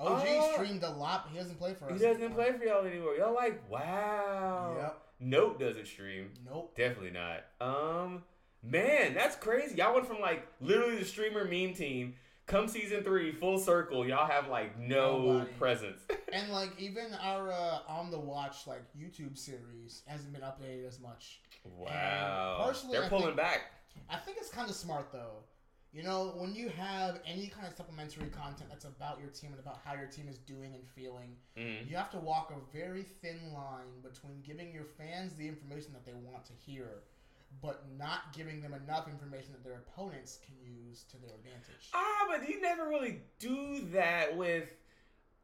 Speaker 1: OG
Speaker 2: Uh,
Speaker 1: streamed a lot, but he doesn't play for us.
Speaker 2: He doesn't
Speaker 1: anymore.
Speaker 2: play for y'all anymore. Y'all like wow.
Speaker 1: Yep.
Speaker 2: Note doesn't stream.
Speaker 1: Nope.
Speaker 2: Definitely not. Um, man, that's crazy. Y'all went from like literally the streamer meme team. Come season three, full circle. Y'all have like no
Speaker 1: Nobody.
Speaker 2: presence. (laughs)
Speaker 1: And like even our uh, on the watch like YouTube series hasn't been updated as much.
Speaker 2: wow.
Speaker 1: personally,
Speaker 2: They're
Speaker 1: I
Speaker 2: pulling
Speaker 1: think-
Speaker 2: back.
Speaker 1: I think it's kind of smart though. You know, when you have any kind of supplementary content that's about your team and about how your team is doing and feeling,
Speaker 2: Mhm.
Speaker 1: you have to walk a very thin line between giving your fans the information that they want to hear, but not giving them enough information that their opponents can use to their advantage.
Speaker 2: Ah, but you never really do that with,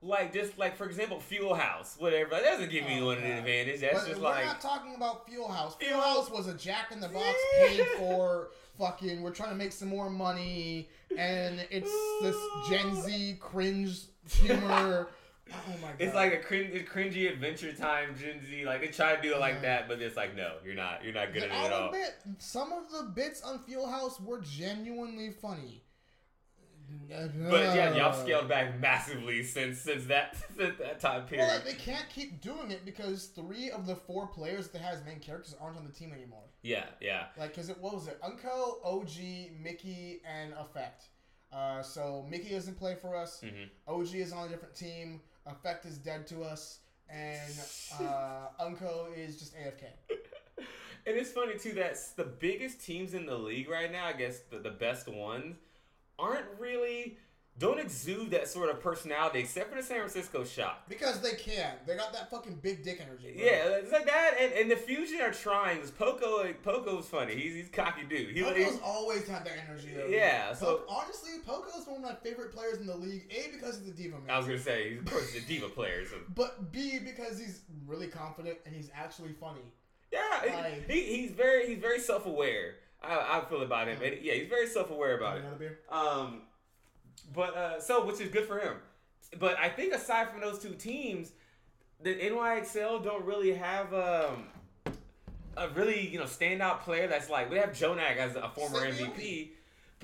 Speaker 2: like, just like for example, Fuel House, whatever. That doesn't give
Speaker 1: Oh,
Speaker 2: anyone an advantage. That's
Speaker 1: but
Speaker 2: just
Speaker 1: we're
Speaker 2: like,
Speaker 1: not talking about Fuel House. Fuel
Speaker 2: Fuel-
Speaker 1: House was a Jack in the Box paid for fucking. We're trying to make some more money, and it's this Gen Z cringe humor. (laughs) oh my god!
Speaker 2: it's like a cring- cringy Adventure Time Gen Z. Like they try to do it like
Speaker 1: Yeah.
Speaker 2: that, but it's like, no, you're not. You're not good at it at all.
Speaker 1: some of the bits on Fuel House were genuinely funny.
Speaker 2: But yeah, y'all scaled back massively since since that (laughs) since that time period.
Speaker 1: Well, like, they can't keep doing it because three of the four players that has main characters aren't on the team anymore.
Speaker 2: yeah, yeah.
Speaker 1: Like, cause it what was it? Unkoe, OG, Mickey, and Effect. Uh, so Mickey doesn't play for us.
Speaker 2: hmm
Speaker 1: OG is on a different team. Effect is dead to us, and (laughs) uh, Unkoe is just AFK.
Speaker 2: And it's funny too that the biggest teams in the league right now, I guess the, the best ones, aren't really don't exude that sort of personality, except for the San Francisco Shock.
Speaker 1: Because they can. They got that fucking big dick energy. bro.
Speaker 2: Yeah, it's like that, and, and the Fusion are trying. Poko, like, Poko's funny. He's he's cocky dude. He,
Speaker 1: Poko's always had that energy. Though,
Speaker 2: Yeah,
Speaker 1: dude.
Speaker 2: so-
Speaker 1: Po- honestly, Poko's one of my favorite players in the league. A because he's a diva man.
Speaker 2: I was gonna say, he's, of course, he's a D.Va player. So (laughs)
Speaker 1: But B because he's really confident and he's actually funny.
Speaker 2: yeah,
Speaker 1: Like-
Speaker 2: he, he's very he's very self aware. I, I feel about him. And yeah, he's very self aware about it.
Speaker 1: Another beer?
Speaker 2: Um, but uh, so which is good for him. But I think aside from those two teams, the NYXL don't really have um, a really you know standout player that's like we have JJoNak as a former MVP,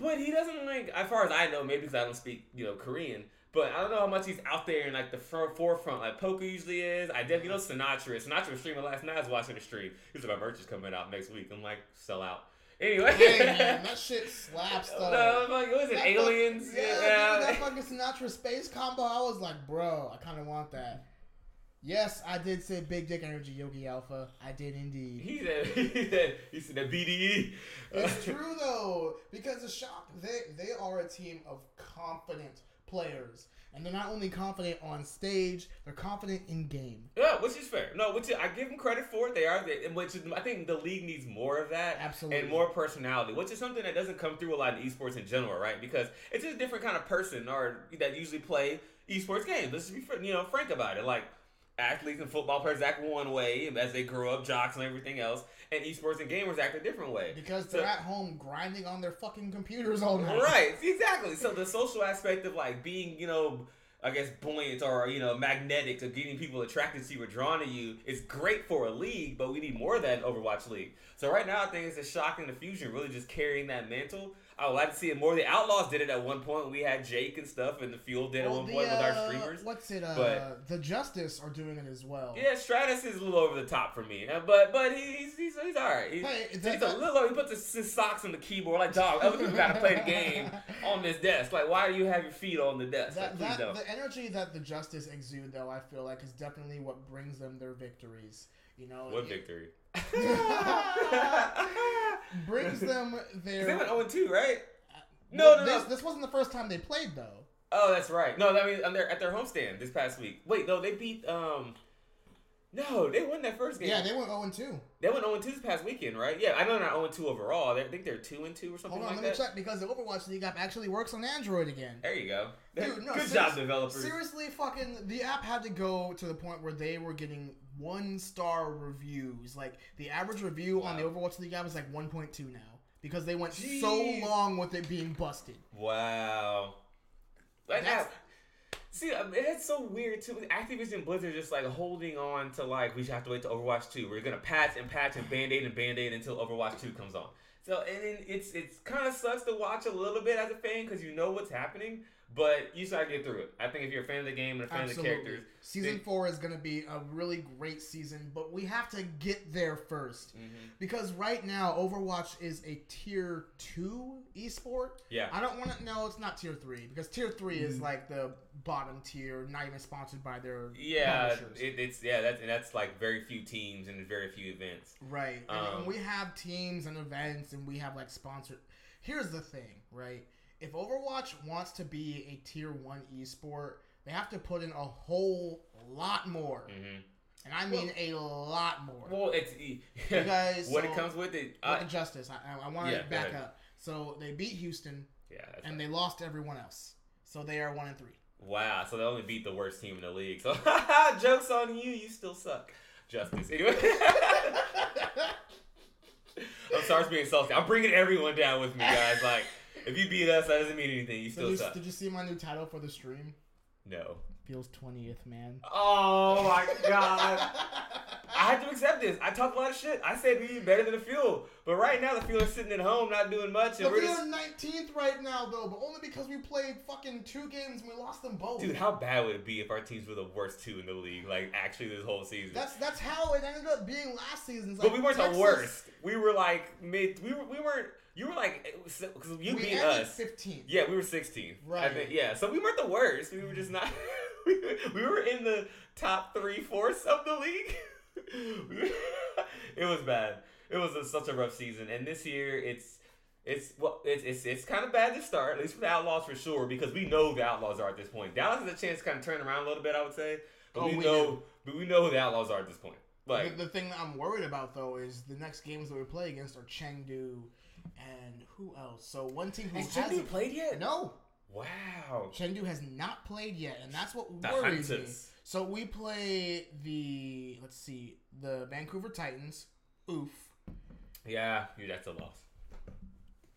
Speaker 2: but he doesn't like as far as I know maybe because I don't speak you know Korean. But I don't know how much he's out there in like the fir- forefront like Poko usually is. I definitely know Sinatraa. Sinatraa was streaming last night. I was watching the stream. He said my merch is coming out next week. I'm like sell out. Anyway,
Speaker 1: Hey man, that shit slaps (laughs) though.
Speaker 2: no, like, what was it?
Speaker 1: That
Speaker 2: Aliens?
Speaker 1: fuck- yeah, dude, that fucking Sinatraa space combo. I was like, bro, I kind of want that. Yes, I did say big dick energy, Yogi Alpha. I did indeed.
Speaker 2: He said, (laughs) he said, he said the BDE.
Speaker 1: It's (laughs) true though, because the shock they they are a team of confident, players, and they're not only confident on stage, they're confident in game.
Speaker 2: Yeah, which is fair. No, which I give them credit for. They are, they, which is, I think the league needs more of that,
Speaker 1: Absolutely.
Speaker 2: and more personality, which is something that doesn't come through a lot in esports in general, right? Because it's just a different kind of person, or that usually play esports games. Let's just be, you know, frank about it. Like athletes and football players act one way as they grow up, jocks and everything else, and esports and gamers act a different way.
Speaker 1: Because they're at home grinding on their fucking computers all night.
Speaker 2: Right, (laughs) exactly. So the social aspect of like being, you know, I guess buoyant or you know magnetic to getting people attracted to you or drawn to you is great for a league, but we need more of that in Overwatch League. So right now, I think it's a shock and the fusion really just carrying that mantle. I would like to see it more. The Outlaws did it at one point. We had Jake and stuff, and the Fuel did it
Speaker 1: Well,
Speaker 2: at one
Speaker 1: the,
Speaker 2: point with our
Speaker 1: uh,
Speaker 2: streamers.
Speaker 1: What's it? Uh,
Speaker 2: But-
Speaker 1: the Justice are doing it as well.
Speaker 2: Yeah, Stratus is a little over the top for me, Uh, but but he's he's he's all right. He's,
Speaker 1: Hey,
Speaker 2: he's
Speaker 1: that-
Speaker 2: a little. He puts his, his socks on the keyboard like dog. Other people gotta play the game (laughs) on this desk. Like, why do you have your feet on the desk?
Speaker 1: That,
Speaker 2: Like,
Speaker 1: that the energy that the Justice exude, though, I feel like is definitely what brings them their victories. You know,
Speaker 2: What
Speaker 1: it
Speaker 2: victory? (laughs)
Speaker 1: brings them their.
Speaker 2: They
Speaker 1: their.
Speaker 2: went 0 2, right? No,
Speaker 1: Well,
Speaker 2: no,
Speaker 1: this,
Speaker 2: no.
Speaker 1: This wasn't the first time they played, though.
Speaker 2: Oh, that's right. No, that means on their, at their homestand this past week. Wait, no, they beat. um No, they won that first game.
Speaker 1: Yeah, they went 0 2.
Speaker 2: They went 0 2 this past weekend, right? Yeah, I know they're not 0 2 overall. They, I think they're 2 and 2 or something
Speaker 1: Hold on,
Speaker 2: like
Speaker 1: let me
Speaker 2: that.
Speaker 1: check because the Overwatch League app actually works on Android again.
Speaker 2: There you go.
Speaker 1: Dude, no,
Speaker 2: Good job, developers.
Speaker 1: Seriously, fucking, the app had to go to the point where they were getting one star reviews. Like, the average review on the Overwatch League app is like 1.2 now. Because they went
Speaker 2: Jeez.
Speaker 1: so long with it being busted.
Speaker 2: Wow. Like,
Speaker 1: That's-
Speaker 2: I- see, um, it's so weird too. Activision Blizzard just like holding on to like we should have to wait to Overwatch two. We're gonna patch and patch and band aid and band aid until Overwatch two comes on. So and then it's it's kind of sucks to watch a little bit as a fan because you know what's happening, but you just get through it. I think if you're a fan of the game and a fan of the characters,
Speaker 1: Season
Speaker 2: they-
Speaker 1: four is going to be a really great season, but we have to get there 1st
Speaker 2: Mhm.
Speaker 1: Because right now, Overwatch is a tier two esport.
Speaker 2: yeah,
Speaker 1: I don't want to. No, it's not tier three because tier three is
Speaker 2: Mm.
Speaker 1: like the bottom tier, not even sponsored by their
Speaker 2: yeah, it, it's yeah that's and that's like very few teams and very few events.
Speaker 1: right. And, and
Speaker 2: Um,
Speaker 1: we have teams and events, and we have like sponsored. Here's the thing, right? If Overwatch wants to be a tier one esport, they have to put in a whole lot more,
Speaker 2: hmm
Speaker 1: and I mean a lot more.
Speaker 2: Well, it's
Speaker 1: You guys, (laughs)
Speaker 2: what
Speaker 1: so-
Speaker 2: it comes with it.
Speaker 1: With the Justice, I, I, I want to
Speaker 2: go
Speaker 1: back up. So they beat Houston,
Speaker 2: yeah,
Speaker 1: and they lost everyone else. So they are one and three.
Speaker 2: Wow, so they only beat the worst team in the league. So (laughs) jokes on you, you still suck. Justice. Anyway. (laughs) I'm sorry for being salty. I'm bringing everyone down with me, guys. Like, if you beat us, that doesn't mean anything. You
Speaker 1: Did
Speaker 2: still
Speaker 1: you,
Speaker 2: suck.
Speaker 1: did you see my new title for the stream?
Speaker 2: No.
Speaker 1: Feels twentieth, man.
Speaker 2: Oh my (laughs) god. I had to accept this. I talk a lot of shit. I said we better than the fuel. But right now, the fuel is sitting at home, not doing much. And
Speaker 1: But
Speaker 2: we're
Speaker 1: we
Speaker 2: just.
Speaker 1: nineteenth right now, though, but only because we played fucking two games and we lost them both.
Speaker 2: Dude, how bad would it be if our teams were the worst two in the league? Like, actually, this whole season.
Speaker 1: that's that's how it ended up being last season. It's
Speaker 2: But we weren't
Speaker 1: Texas-
Speaker 2: the worst. We were like mid. We were. We weren't. You were like because you
Speaker 1: we
Speaker 2: beat us.
Speaker 1: Fifteenth.
Speaker 2: Yeah, we were sixteen.
Speaker 1: Right.
Speaker 2: think, yeah, so we weren't the worst. We were just not. (laughs) we, were, we were in the top three fourths of the league. (laughs) it was bad. It was a, such a rough season, and this year it's. It's well, it's it's, it's kind of bad to start, at least for the Outlaws for sure, because we know who the Outlaws are at this point. Dallas has a chance to kind of turn around a little bit, I would say, but
Speaker 1: Oh,
Speaker 2: we,
Speaker 1: we
Speaker 2: know,
Speaker 1: do.
Speaker 2: but we know who the Outlaws are at this point. Like,
Speaker 1: the, the thing that I'm worried about though is the next games that we play against are Chengdu and who else? So one team who
Speaker 2: has Chengdu
Speaker 1: hasn't
Speaker 2: played yet?
Speaker 1: No,
Speaker 2: Wow.
Speaker 1: Chengdu has not played yet, and that's what
Speaker 2: The
Speaker 1: worries me.
Speaker 2: Hunters.
Speaker 1: So we play the let's see the Vancouver Titans. Oof.
Speaker 2: Yeah, dude, that's a loss.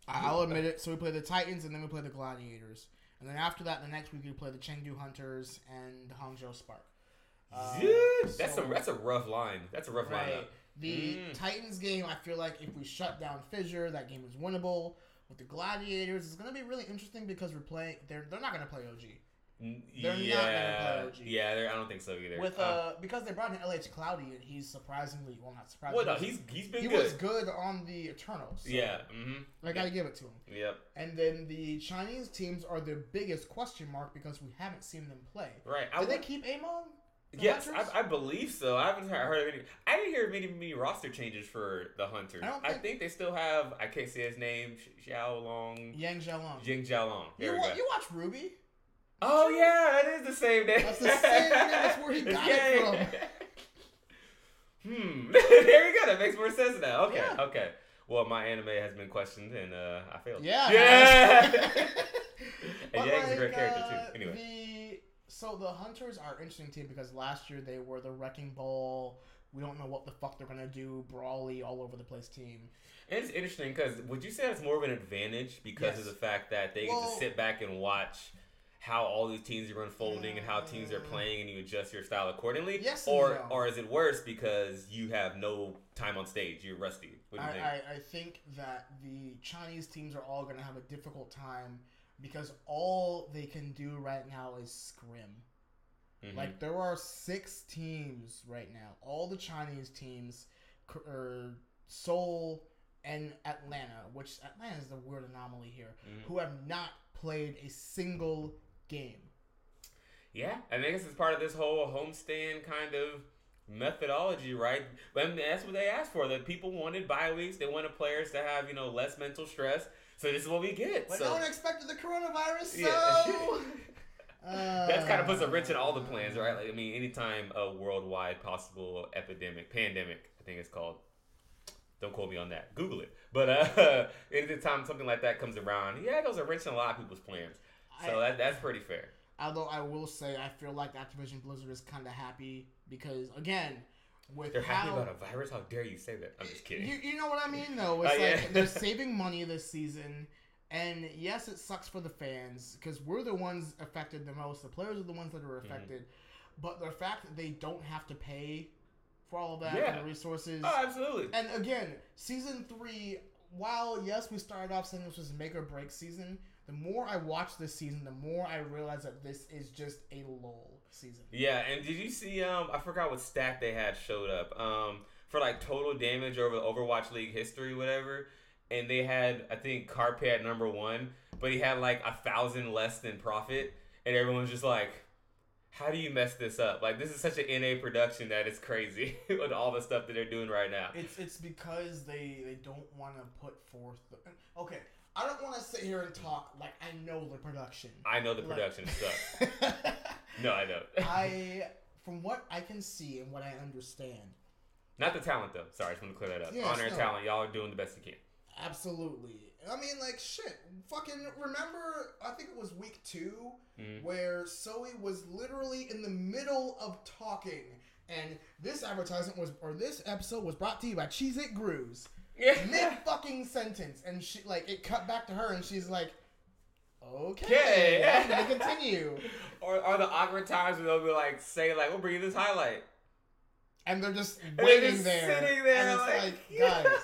Speaker 1: I- I'll admit it. So we play the Titans, and then we play the Gladiators, and then after that, the next week we play the Chengdu Hunters and the Hangzhou Spark. Uh,
Speaker 2: Dude, that's
Speaker 1: so-
Speaker 2: a that's a rough line. That's a rough
Speaker 1: Right. The
Speaker 2: Mm.
Speaker 1: Titans game, I feel like if we shut down Fissure, that game is winnable. With the Gladiators, it's going to be really interesting because we're playing. They're they're not going to play OG. They're not gonna
Speaker 2: yeah,
Speaker 1: play OG.
Speaker 2: yeah, they're- I don't think so either.
Speaker 1: With
Speaker 2: Uh,
Speaker 1: uh, because they brought in LH Cloudy, and he's surprisingly well, not surprisingly.
Speaker 2: well, no, he's he's been
Speaker 1: he
Speaker 2: good.
Speaker 1: was good on the Eternals. so
Speaker 2: yeah. Mm-hmm.
Speaker 1: I got to give it to him.
Speaker 2: Yep.
Speaker 1: And then the Chinese teams are the biggest question mark because we haven't seen them play.
Speaker 2: Right. I
Speaker 1: Did they
Speaker 2: would-
Speaker 1: keep Amon?
Speaker 2: Yes, I, I believe so. I haven't heard of any. I didn't hear many many roster changes for the Hunters.
Speaker 1: I don't
Speaker 2: I
Speaker 1: think-
Speaker 2: think they still have. I can't say his name. Xiao Long.
Speaker 1: Yang Xiaolong.
Speaker 2: Jing Xiaolong.
Speaker 1: You,
Speaker 2: There we
Speaker 1: wa- you watch RWBY?
Speaker 2: Oh yeah, that is the same name.
Speaker 1: That's the same name. That's where he (laughs) got it
Speaker 2: from. (laughs) hmm. (laughs) there you go. That makes more sense now. Okay.
Speaker 1: Yeah.
Speaker 2: Okay. Well, my anime has been questioned and uh, I failed.
Speaker 1: Yeah.
Speaker 2: Yeah. And Yang's a great character
Speaker 1: uh,
Speaker 2: too. Anyway.
Speaker 1: The, so the Hunters are an interesting team because last year they were the wrecking ball. We don't know what the fuck they're gonna do. Brawly all over the place team.
Speaker 2: And it's interesting because would you say it's more of an advantage because
Speaker 1: Yes.
Speaker 2: of the fact that they get to sit back and watch how all these teams are unfolding and how teams are
Speaker 1: Mm.
Speaker 2: playing and you adjust your style accordingly?
Speaker 1: Yes
Speaker 2: Or
Speaker 1: no.
Speaker 2: or is it worse because you have no time on stage? You're rusty. What do
Speaker 1: I,
Speaker 2: think?
Speaker 1: I, I think that the Chinese teams are all gonna have a difficult time because all they can do right now is scrim.
Speaker 2: Mhm.
Speaker 1: Like there are six teams right now. All the Chinese teams, er, Seoul and Atlanta, which Atlanta is the weird anomaly here,
Speaker 2: Mhm.
Speaker 1: who have not played a single game.
Speaker 2: Yeah, I think this is part of this whole homestand kind of methodology, right? But I mean, that's what they asked for. That people wanted bye weeks. They wanted players to have you know less mental stress. So this is what we get.
Speaker 1: But
Speaker 2: so
Speaker 1: no one expected the coronavirus, so
Speaker 2: Yeah. (laughs)
Speaker 1: uh,
Speaker 2: That's kind of puts a wrench in all the plans, right? Like, I mean, anytime a worldwide possible epidemic, pandemic, I think it's called. Don't quote me on that. Google it. But uh, (laughs) anytime something like that comes around, yeah, those are wrench in a lot of people's plans. So
Speaker 1: I-
Speaker 2: that, that's pretty fair.
Speaker 1: Although I will say, I feel like Activision Blizzard is kind of happy because again, with
Speaker 2: They're happy about a virus. How dare you say that? I'm just kidding.
Speaker 1: You, you know what I mean, though. (laughs) It's
Speaker 2: Uh,
Speaker 1: like
Speaker 2: yeah.
Speaker 1: they're (laughs) saving money this season, and yes, it sucks for the fans because we're the ones affected the most. The players are the ones that are
Speaker 2: Mm-hmm.
Speaker 1: affected, but the fact that they don't have to pay for all of that
Speaker 2: Yeah.
Speaker 1: and the resources,
Speaker 2: oh, absolutely.
Speaker 1: and again, season three. While yes, we started off saying this was make or break season. The more I watch this season, the more I realize that this is just a lull season.
Speaker 2: Yeah, and did you see? Um, I forgot what stat they had showed up. Um, for like total damage over Overwatch League history, whatever. And they had, I think, Carpe at number one, but he had like a thousand less than Profit, and everyone's just like, "How do you mess this up? Like, this is such an NA production that it's crazy (laughs) with all the stuff that they're doing right now."
Speaker 1: It's it's because they they don't want to put forth. The, okay, I don't want to sit here and talk like I know the production.
Speaker 2: I know the
Speaker 1: Like-
Speaker 2: production (laughs) sucks. No, I don't. (laughs)
Speaker 1: I from what I can see and what I understand,
Speaker 2: Not the talent though. Sorry, I just want to clear that up.
Speaker 1: Yes,
Speaker 2: Honor and
Speaker 1: no.
Speaker 2: talent, y'all are doing the best you can.
Speaker 1: absolutely. I mean, like shit. Fucking remember? I think it was week 2
Speaker 2: Mhm.
Speaker 1: where Zoe was literally in the middle of talking, and this advertisement was or this episode was brought to you by Cheez It Grooves. Mid fucking sentence, and she like it cut back to her, and she's like, "Okay. I'm gonna continue." (laughs)
Speaker 2: Or are the awkward times where they'll be like, say like, we'll bring you this highlight.
Speaker 1: And they're just
Speaker 2: they're
Speaker 1: waiting
Speaker 2: just
Speaker 1: there,
Speaker 2: sitting there,
Speaker 1: and it's
Speaker 2: like-
Speaker 1: like, (laughs) guys,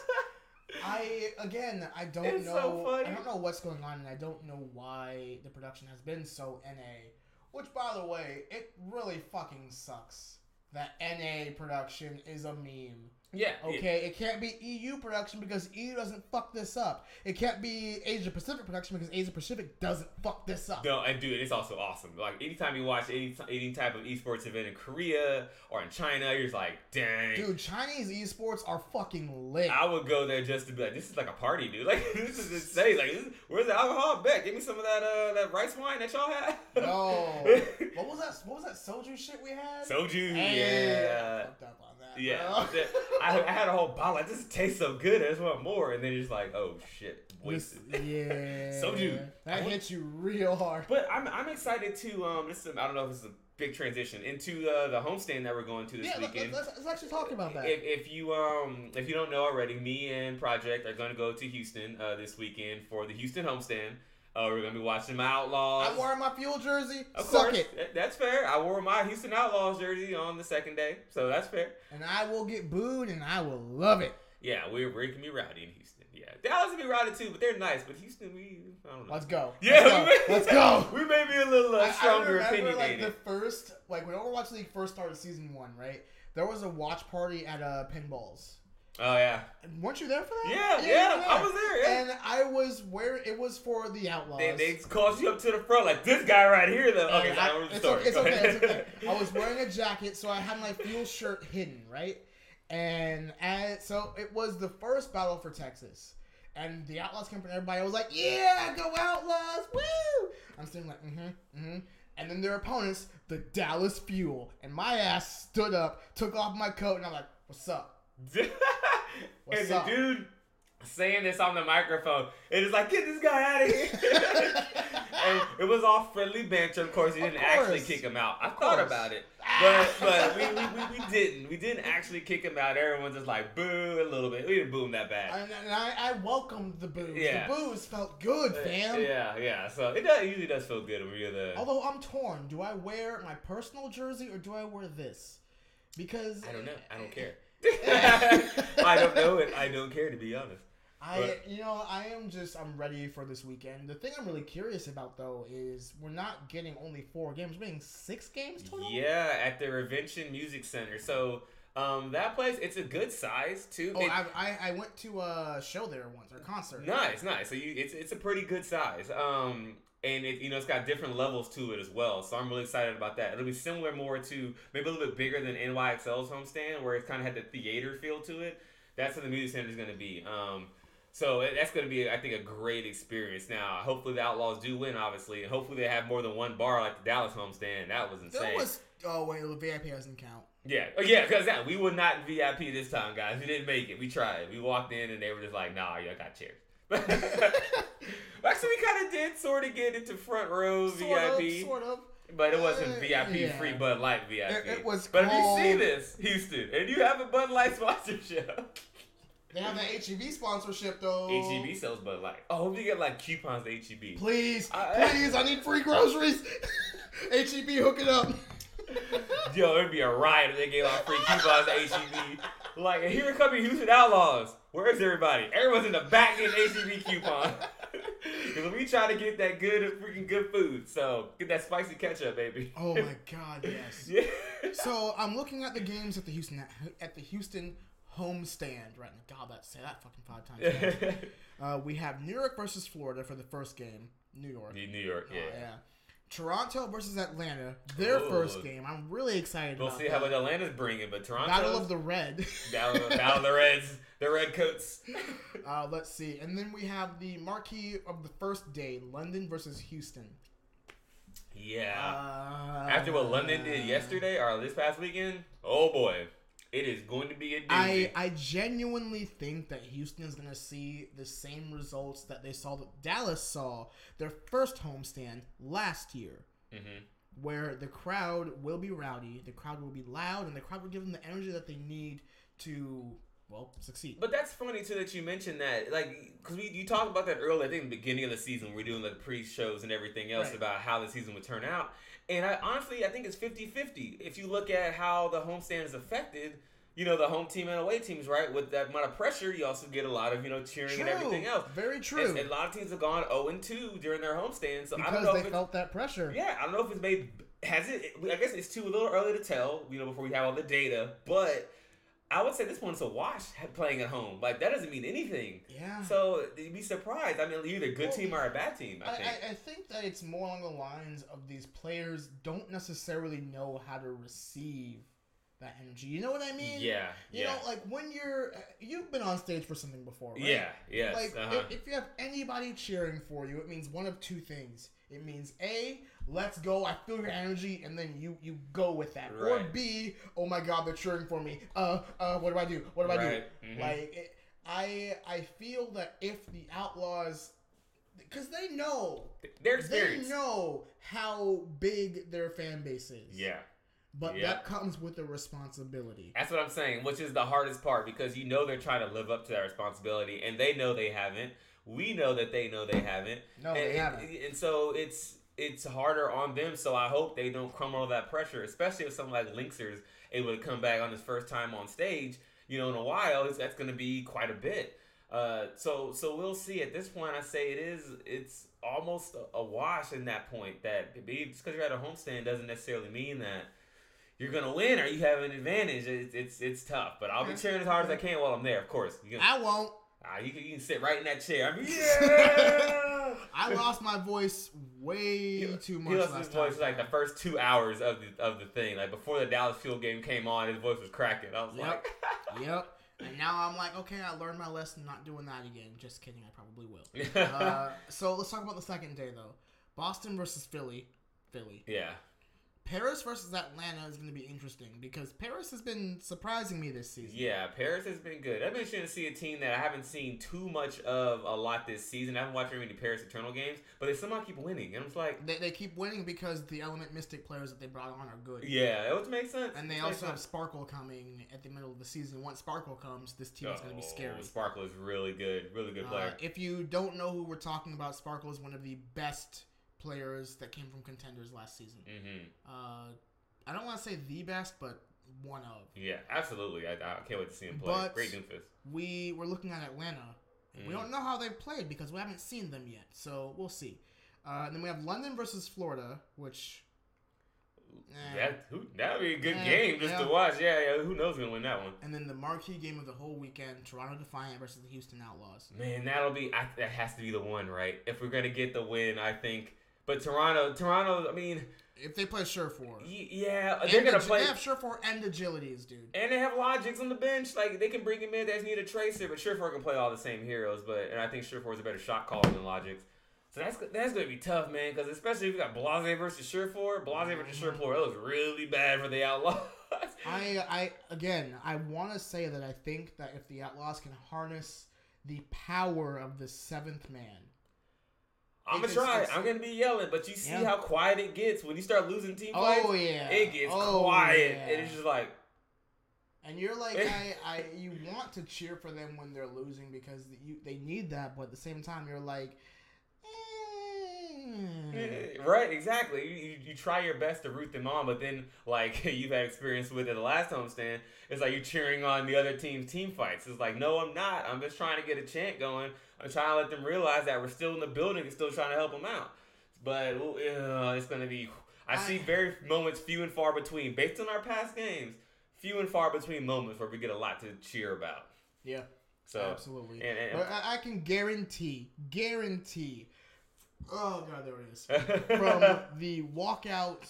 Speaker 1: I again, I don't
Speaker 2: It's
Speaker 1: know,
Speaker 2: so funny.
Speaker 1: I don't know what's going on, and I don't know why the production has been so NA. Which, by the way, it really fucking sucks that NA production is a meme.
Speaker 2: Yeah.
Speaker 1: Okay, it can't be EU production because EU doesn't fuck this up. It can't be Asia Pacific production because Asia Pacific doesn't fuck this up.
Speaker 2: No, and dude, it's also awesome. Like anytime you watch any any type of esports event in Korea or in China, you're just like, dang.
Speaker 1: Dude, Chinese esports are fucking lit.
Speaker 2: I would go there just to be like, this is like a party, dude. (laughs) Like this is insane. Like, this, where's the alcohol? Bet, give me some of that uh that rice wine that y'all had.
Speaker 1: No, (laughs) what was that? What was that soju shit we had?
Speaker 2: Soju,
Speaker 1: Hey, I
Speaker 2: yeah.
Speaker 1: Fucked up on that.
Speaker 2: Yeah. I, I had a whole bottle. Like, this tastes so good. I just want more. And then you're just like, oh shit,
Speaker 1: This-
Speaker 2: wasted.
Speaker 1: yeah, (laughs)
Speaker 2: Soju.
Speaker 1: That hits you real hard.
Speaker 2: But I'm, I'm excited to um. This is, I don't know if this is a big transition into uh, the homestand that we're going to this
Speaker 1: Yeah,
Speaker 2: weekend.
Speaker 1: us let's actually talk about that.
Speaker 2: If, if you um if you don't know already, me and Project are going to go to Houston uh, this weekend for the Houston homestand. Uh, we're to be watching my Outlaws.
Speaker 1: I'm wearing my fuel jersey.
Speaker 2: of
Speaker 1: Suck
Speaker 2: course,
Speaker 1: it.
Speaker 2: that's fair. I wore my Houston Outlaws jersey on the second day, so that's fair.
Speaker 1: And I will get booed, and I will love it.
Speaker 2: Yeah, we're we can be rowdy in Houston. Yeah, Dallas can be rowdy too, but they're nice. But Houston, we I don't know.
Speaker 1: Let's go.
Speaker 2: yeah,
Speaker 1: Let's go.
Speaker 2: we may,
Speaker 1: Let's go.
Speaker 2: We may be a little uh, stronger
Speaker 1: I remember, like the first, like when Overwatch League first started season one, right? There was a watch party at uh, Pinballs.
Speaker 2: Oh yeah,
Speaker 1: Weren't you there for that?
Speaker 2: yeah,
Speaker 1: you
Speaker 2: yeah. I was there. Yeah.
Speaker 1: And I was where it was for the Outlaws.
Speaker 2: They, they called you up to the front like this guy right here though. Okay,
Speaker 1: And
Speaker 2: I,
Speaker 1: it's,
Speaker 2: story.
Speaker 1: okay, it's okay. It's (laughs) okay. I was wearing a jacket, so I had my fuel shirt hidden, right? And as, so it was the first battle for Texas. And the Outlaws came from everybody. I was like, yeah, go Outlaws, woo! I'm sitting like, mm-hmm, mm-hmm. and then their opponents, the Dallas Fuel, and my ass stood up, took off my coat, and I'm like, "What's up?" (laughs)
Speaker 2: And
Speaker 1: up?
Speaker 2: the dude saying this on the microphone, it is like, get this guy out of here. (laughs) and it was all friendly banter. Of course, he didn't actually kick him out. I thought about it. Ah. But but we, we, we, we didn't. We didn't actually kick him out. Everyone's just like boo a little bit. We didn't boo him that bad.
Speaker 1: And, and I, I welcomed the boo.
Speaker 2: Yeah.
Speaker 1: The boos felt good, uh, fam.
Speaker 2: Yeah, yeah. So it, does, it usually does feel good when you're the.
Speaker 1: Although I'm torn, do I wear my personal jersey or do I wear this? Because
Speaker 2: I don't know. I don't care. (laughs) I don't know it. I don't care to be honest.
Speaker 1: I,
Speaker 2: But-
Speaker 1: you know, I am just, I'm ready for this weekend. The thing I'm really curious about though is we're not getting only four games, we're getting six games total.
Speaker 2: Yeah, at the Revention Music Center. So um, that place, it's a good size too.
Speaker 1: Oh,
Speaker 2: It-
Speaker 1: I, I, I went to a show there once or a concert.
Speaker 2: Nice, nice. So you, it's it's a pretty good size. Um, and it you know it's got different levels to it as well. So I'm really excited about that. It'll be similar more to maybe a little bit bigger than NYXL's homestand, where it's kind of had the theater feel to it. That's what the music center is going to be. Um, so it- that's going to be, I think, a great experience. Now, hopefully the Outlaws do win, obviously, and hopefully they have more than one bar like the Dallas homestand. That was insane.
Speaker 1: There was, oh wait, the VIP doesn't count.
Speaker 2: Yeah, oh, yeah, because that we were not VIP this time, guys. We didn't make it. We tried. We walked in and they were just like, "Nah, y'all got chairs." Actually, we kind of did sort of get into front row
Speaker 1: Sort
Speaker 2: VIP,
Speaker 1: of, sort of.
Speaker 2: but it wasn't
Speaker 1: Uh,
Speaker 2: VIP
Speaker 1: yeah.
Speaker 2: free Bud Light VIP.
Speaker 1: It- it was
Speaker 2: But if you see this, Houston, and you have a Bud Light sponsorship,
Speaker 1: They have that HEB sponsorship though.
Speaker 2: HEB E sells Bud Light. Oh, hope you get like coupons to HEB.
Speaker 1: Please,
Speaker 2: I-
Speaker 1: please, I need free groceries. (laughs) HEB, hook it up.
Speaker 2: Yo, it'd be a riot if they gave out free coupons to HEB. Like, here come the Houston Outlaws. Where's everybody? Everyone's in the back getting HEB (laughs) coupon. (laughs) Because we try to get that good, freaking good food. So, get that spicy ketchup, baby.
Speaker 1: Oh my (laughs) God, yes.
Speaker 2: yeah.
Speaker 1: So I'm looking at the games at the Houston at the Houston homestand right now. God, that say that fucking five times. uh, we have New York versus Florida for the first game. New York.
Speaker 2: New York,
Speaker 1: Oh,
Speaker 2: yeah.
Speaker 1: yeah. Toronto versus Atlanta, their
Speaker 2: Ooh.
Speaker 1: first game. I'm really excited
Speaker 2: We'll
Speaker 1: about
Speaker 2: see
Speaker 1: that.
Speaker 2: how much Atlanta's bringing, but Toronto.
Speaker 1: Battle of the Red.
Speaker 2: Battle, Battle of the Reds. The Red Coats. (laughs)
Speaker 1: uh, let's see, and then we have the marquee of the first day: London versus Houston.
Speaker 2: Yeah.
Speaker 1: Uh,
Speaker 2: After what London did yesterday or this past weekend, oh boy. It is going to be a doozy.
Speaker 1: I, I genuinely think that Houston is going to see the same results that they saw that Dallas saw their first homestand last year,
Speaker 2: Mhm.
Speaker 1: where the crowd will be rowdy, the crowd will be loud, and the crowd will give them the energy that they need to, well, succeed.
Speaker 2: But that's funny too that you mentioned that, like, because we you talked about that earlier. I think the beginning of the season, we we're doing the pre-shows and everything else
Speaker 1: Right.
Speaker 2: about how the season would turn out. And I honestly, I think it's 50-50. If you look at how the homestand is affected, you know, the home team and away teams, right? With that amount of pressure, you also get a lot of you know cheering and everything else.
Speaker 1: Very true.
Speaker 2: And, and a lot of teams have gone 0 and 2 during their homestand. So I don't know
Speaker 1: they
Speaker 2: if
Speaker 1: felt that pressure.
Speaker 2: yeah, I don't know if it's made. Has it? I guess it's too a little early to tell. You know, before we have all the data, but. I would say this one's a wash playing at home. Like that doesn't mean anything.
Speaker 1: Yeah.
Speaker 2: So you'd be surprised. I mean, either a good
Speaker 1: Well,
Speaker 2: team or a bad team. I
Speaker 1: I,
Speaker 2: think.
Speaker 1: I, I think that it's more along the lines of these players don't necessarily know how to receive that energy. You know what I mean?
Speaker 2: yeah,
Speaker 1: You
Speaker 2: yeah,
Speaker 1: know, like when you're, you've been on stage for something before, right?
Speaker 2: yeah, yes.
Speaker 1: Like
Speaker 2: uh-huh.
Speaker 1: if, if you have anybody cheering for you, it means one of two things. It means a, let's go, I feel your energy, and then you you go with that. Or b, oh my god, they're cheering for me. Uh, uh, what do I do? What do I
Speaker 2: Right.
Speaker 1: do?
Speaker 2: Mhm.
Speaker 1: Like it, I I feel that if the Outlaws, because they know
Speaker 2: Their
Speaker 1: they know how big their fan base is.
Speaker 2: Yeah,
Speaker 1: But
Speaker 2: Yeah.
Speaker 1: that comes with a responsibility.
Speaker 2: that's what I'm saying. Which is the hardest part because you know they're trying to live up to that responsibility, and they know they haven't. We know that they know they haven't.
Speaker 1: No,
Speaker 2: and,
Speaker 1: they haven't.
Speaker 2: And so it's it's harder on them. So I hope they don't crumble under that pressure, especially if someone like Linkzr's able to come back on his first time on stage. You know, in a while, that's going to be quite a bit. Uh, so so we'll see. At this point, I say it is it's almost a, wash in that point. That be- just because you're at a homestand doesn't necessarily mean that you're gonna win or you have an advantage. It's it's, it's tough, but I'll be cheering as hard as I can while I'm there. Of course,
Speaker 1: I won't.
Speaker 2: Ah, you, can, you can sit right in that chair. I mean, (laughs) yeah.
Speaker 1: I lost my voice way
Speaker 2: He-
Speaker 1: too much.
Speaker 2: He lost
Speaker 1: last
Speaker 2: his voice
Speaker 1: time.
Speaker 2: like the first two hours of the of the thing. Like before the Dallas Fuel game came on, his voice was cracking. I was
Speaker 1: Yep.
Speaker 2: like, (laughs)
Speaker 1: Yep. And now I'm like, okay, I learned my lesson, not doing that again. Just kidding, I probably will. (laughs) Uh, so let's talk about the second day though. Boston versus Philly. Philly.
Speaker 2: Yeah.
Speaker 1: Paris versus Atlanta is going to be interesting because Paris has been surprising me this season.
Speaker 2: Yeah, Paris has been good. I've been interested to see a team that I haven't seen too much of a lot this season. I haven't watched very many Paris Eternal games, but they somehow keep winning. And I'm like,
Speaker 1: They, they keep winning because the Element Mystic players that they brought on are good.
Speaker 2: yeah, it would make sense.
Speaker 1: And they also have. Sparkle coming at the middle of the season. Once Sparkle comes, this team is going to be scary.
Speaker 2: Oh, Sparkle is really good, really good
Speaker 1: Uh,
Speaker 2: player.
Speaker 1: if you don't know who we're talking about, Sparkle is one of the best players that came from contenders last season.
Speaker 2: hmm
Speaker 1: Uh, I don't want to say the best, but one of.
Speaker 2: Yeah, absolutely. I, I can't wait to see him play.
Speaker 1: But-
Speaker 2: Great doofus.
Speaker 1: We were looking at Atlanta. and We
Speaker 2: Mm.
Speaker 1: don't know how they've played because we haven't seen them yet, so we'll see. Uh, and then we have London versus Florida, which eh.
Speaker 2: That would be a good
Speaker 1: Yeah,
Speaker 2: game just to watch. Yeah, yeah. Who knows who's gonna win that one?
Speaker 1: and then the marquee game of the whole weekend: Toronto Defiant versus the Houston Outlaws.
Speaker 2: Man, that'll be I, that has to be the one, right? If we're gonna get the win, I think. But Toronto, Toronto. I mean,
Speaker 1: If they play Surefour,
Speaker 2: y- yeah, they're gonna
Speaker 1: agi-
Speaker 2: play.
Speaker 1: They have Surefour and agilities, dude.
Speaker 2: And they have logics on the bench. Like they can bring him in. They just need a tracer, but Surefour can play all the same heroes. But and I think Surefour is a better shot caller than Logics. So that's that's gonna be tough, man. Because especially if you got Blase versus Surefour, Blase versus
Speaker 1: Mhm.
Speaker 2: Surefour, that was really bad for the Outlaws. (laughs)
Speaker 1: I, I again, I want to say that I think that if the Outlaws can harness the power of the seventh man,
Speaker 2: I'm gonna try. I'm gonna be yelling, but you see
Speaker 1: Yeah.
Speaker 2: how quiet it gets when you start losing team oh, fights.
Speaker 1: oh yeah,
Speaker 2: It gets
Speaker 1: Oh,
Speaker 2: quiet,
Speaker 1: yeah.
Speaker 2: and it's just like,
Speaker 1: And you're like, (laughs) I, I, you want to cheer for them when they're losing because you, they need that, but at the same time, you're like, Eh,
Speaker 2: Right, exactly. You, you, you try your best to root them on, but then like (laughs) you've had experience with it the last homestand, it's like you're cheering on the other team's team fights. It's like, no, I'm not. I'm just trying to get a chant going. I'm trying to let them realize that we're still in the building and still trying to help them out. But uh, it's gonna be. I see very moments few and far between, based on our past games. Few and far between moments where we get a lot to cheer about.
Speaker 1: yeah,
Speaker 2: So
Speaker 1: absolutely.
Speaker 2: and- and-
Speaker 1: I, I can guarantee, guarantee. Oh god, there it is. From (laughs) the walkout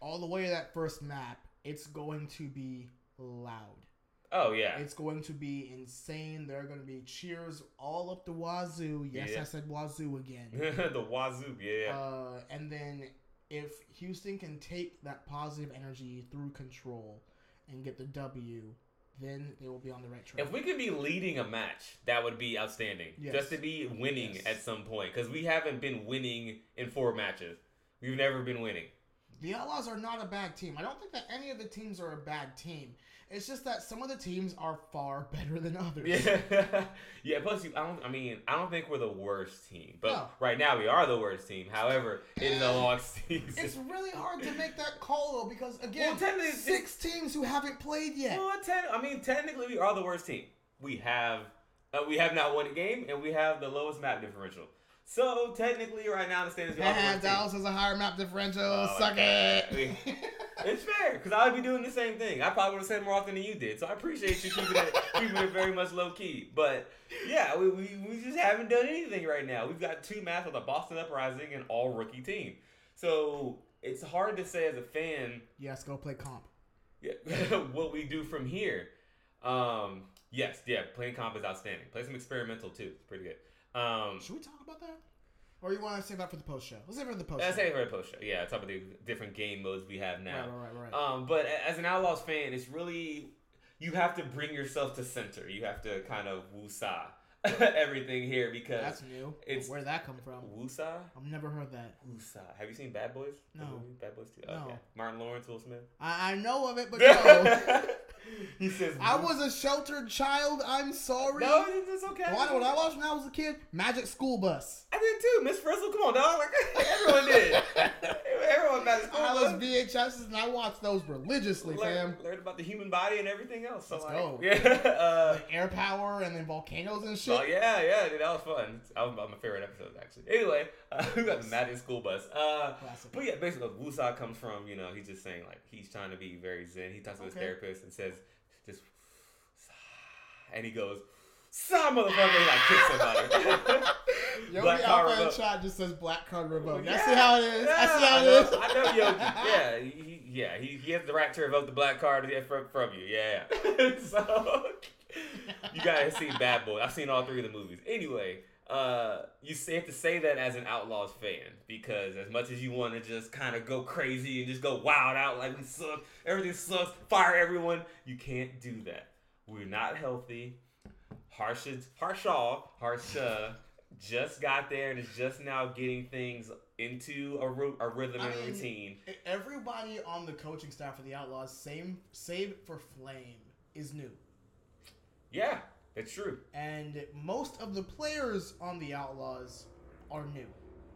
Speaker 1: all the way to that first map, it's going to be loud.
Speaker 2: oh yeah,
Speaker 1: It's going to be insane. There are going to be cheers all up the wazoo. Yes,
Speaker 2: Yeah.
Speaker 1: I said wazoo again. (laughs)
Speaker 2: the wazoo, yeah.
Speaker 1: Uh, and then if Houston can take that positive energy through control and get the W, then they will be on the right track.
Speaker 2: If we could be leading a match, that would be outstanding.
Speaker 1: Yes.
Speaker 2: Just to be winning
Speaker 1: Yes.
Speaker 2: at some point, because we haven't been winning in four matches. We've never been winning.
Speaker 1: the Outlaws are not a bad team. I don't think that any of the teams are a bad team. It's just that some of the teams are far (laughs) better than others.
Speaker 2: Yeah, (laughs) yeah. Plus, I don't. I mean, I don't think we're the worst team, but
Speaker 1: No.
Speaker 2: right now we are the worst team. However, it is a long (laughs) season.
Speaker 1: It's really hard to make that call though because again,
Speaker 2: Well,
Speaker 1: six teams who haven't played yet.
Speaker 2: Well, ten, I mean, technically, we are the worst team. We have, uh, we have not won a game, and we have the lowest map differential. So technically, right now, the standings we are the
Speaker 1: And
Speaker 2: worst team.
Speaker 1: Dallas has a higher map differential.
Speaker 2: Oh,
Speaker 1: Suck it. (laughs)
Speaker 2: It's fair because I would be doing the same thing. I probably would have said more often than you did. So I appreciate you keeping it (laughs) keeping it very much low key. But yeah, we, we, we just haven't done anything right now. We've got two matches with a Boston Uprising and all rookie team. So it's hard to say as a fan
Speaker 1: yes, go play comp.
Speaker 2: yeah, (laughs) what we do from here. Um, yes, yeah, playing comp is outstanding. Play some experimental too. It's pretty good. Um,
Speaker 1: Should we talk about that? Or you want to save that for the post show? Let's save it for the post
Speaker 2: let's
Speaker 1: show.
Speaker 2: say for a post show. Yeah, talk about the different game modes we have now.
Speaker 1: Right, right, right.
Speaker 2: Um, but as an Outlaws fan, it's really you have to bring yourself to center. You have to kind of woosah (laughs) everything here because
Speaker 1: That's new.
Speaker 2: it's-
Speaker 1: Where'd that come from?
Speaker 2: woosah.
Speaker 1: I've never heard that.
Speaker 2: Woosah. Have you seen Bad Boys? The
Speaker 1: No.
Speaker 2: movie? Bad Boys 2?
Speaker 1: No.
Speaker 2: Okay. Martin Lawrence, Will Smith.
Speaker 1: I, I know of it, but (laughs) no.
Speaker 2: He says,
Speaker 1: I was a sheltered child. I'm sorry.
Speaker 2: No, it's okay.
Speaker 1: Know what I watched when I was a kid? Magic School Bus.
Speaker 2: I did too. Miss Frizzle, come on, dog. (laughs) Like, everyone did. (laughs) everyone got his
Speaker 1: I had those VHSs and I watched those religiously,
Speaker 2: learned,
Speaker 1: fam.
Speaker 2: learned about the human body and everything else. So
Speaker 1: Let's
Speaker 2: like,
Speaker 1: go. (laughs)
Speaker 2: Yeah. Uh,
Speaker 1: Like air power and then volcanoes and shit.
Speaker 2: Oh yeah, yeah, dude, that was fun. That was my favorite episode actually. Anyway, uh, (laughs) we got the Magic School Bus. Uh,
Speaker 1: Classic.
Speaker 2: but yeah, basically, what Wusa comes from, you know, he's just saying like he's trying to be very zen. He talks to his therapist and says, just, and he goes, "Sigh, motherfucker!" He like kick somebody. (laughs)
Speaker 1: Yogi
Speaker 2: Black
Speaker 1: Alpha and
Speaker 2: Revoke.
Speaker 1: Shot just says black card revoked. I see how it is. I see
Speaker 2: yeah,
Speaker 1: how
Speaker 2: I know,
Speaker 1: is.
Speaker 2: I know Yogi. (laughs) Yeah, he, yeah, he, he has the right to revoke the black card from, from you. Yeah. (laughs) so you guys see Bad Boy. I've seen all three of the movies. Anyway, uh, you have to say that as an Outlaws fan because as much as you want to just kind of go crazy and just go wild out like we suck, everything sucks, fire everyone, you can't do that. We're not healthy. Harsha, Harshaw, Harsha just got there and is just now getting things into a, ru- a rhythm
Speaker 1: I
Speaker 2: and
Speaker 1: mean,
Speaker 2: routine.
Speaker 1: Everybody on the coaching staff for the Outlaws, same save for Flame, is new,
Speaker 2: Yeah, that's true.
Speaker 1: and most of the players on the Outlaws are new.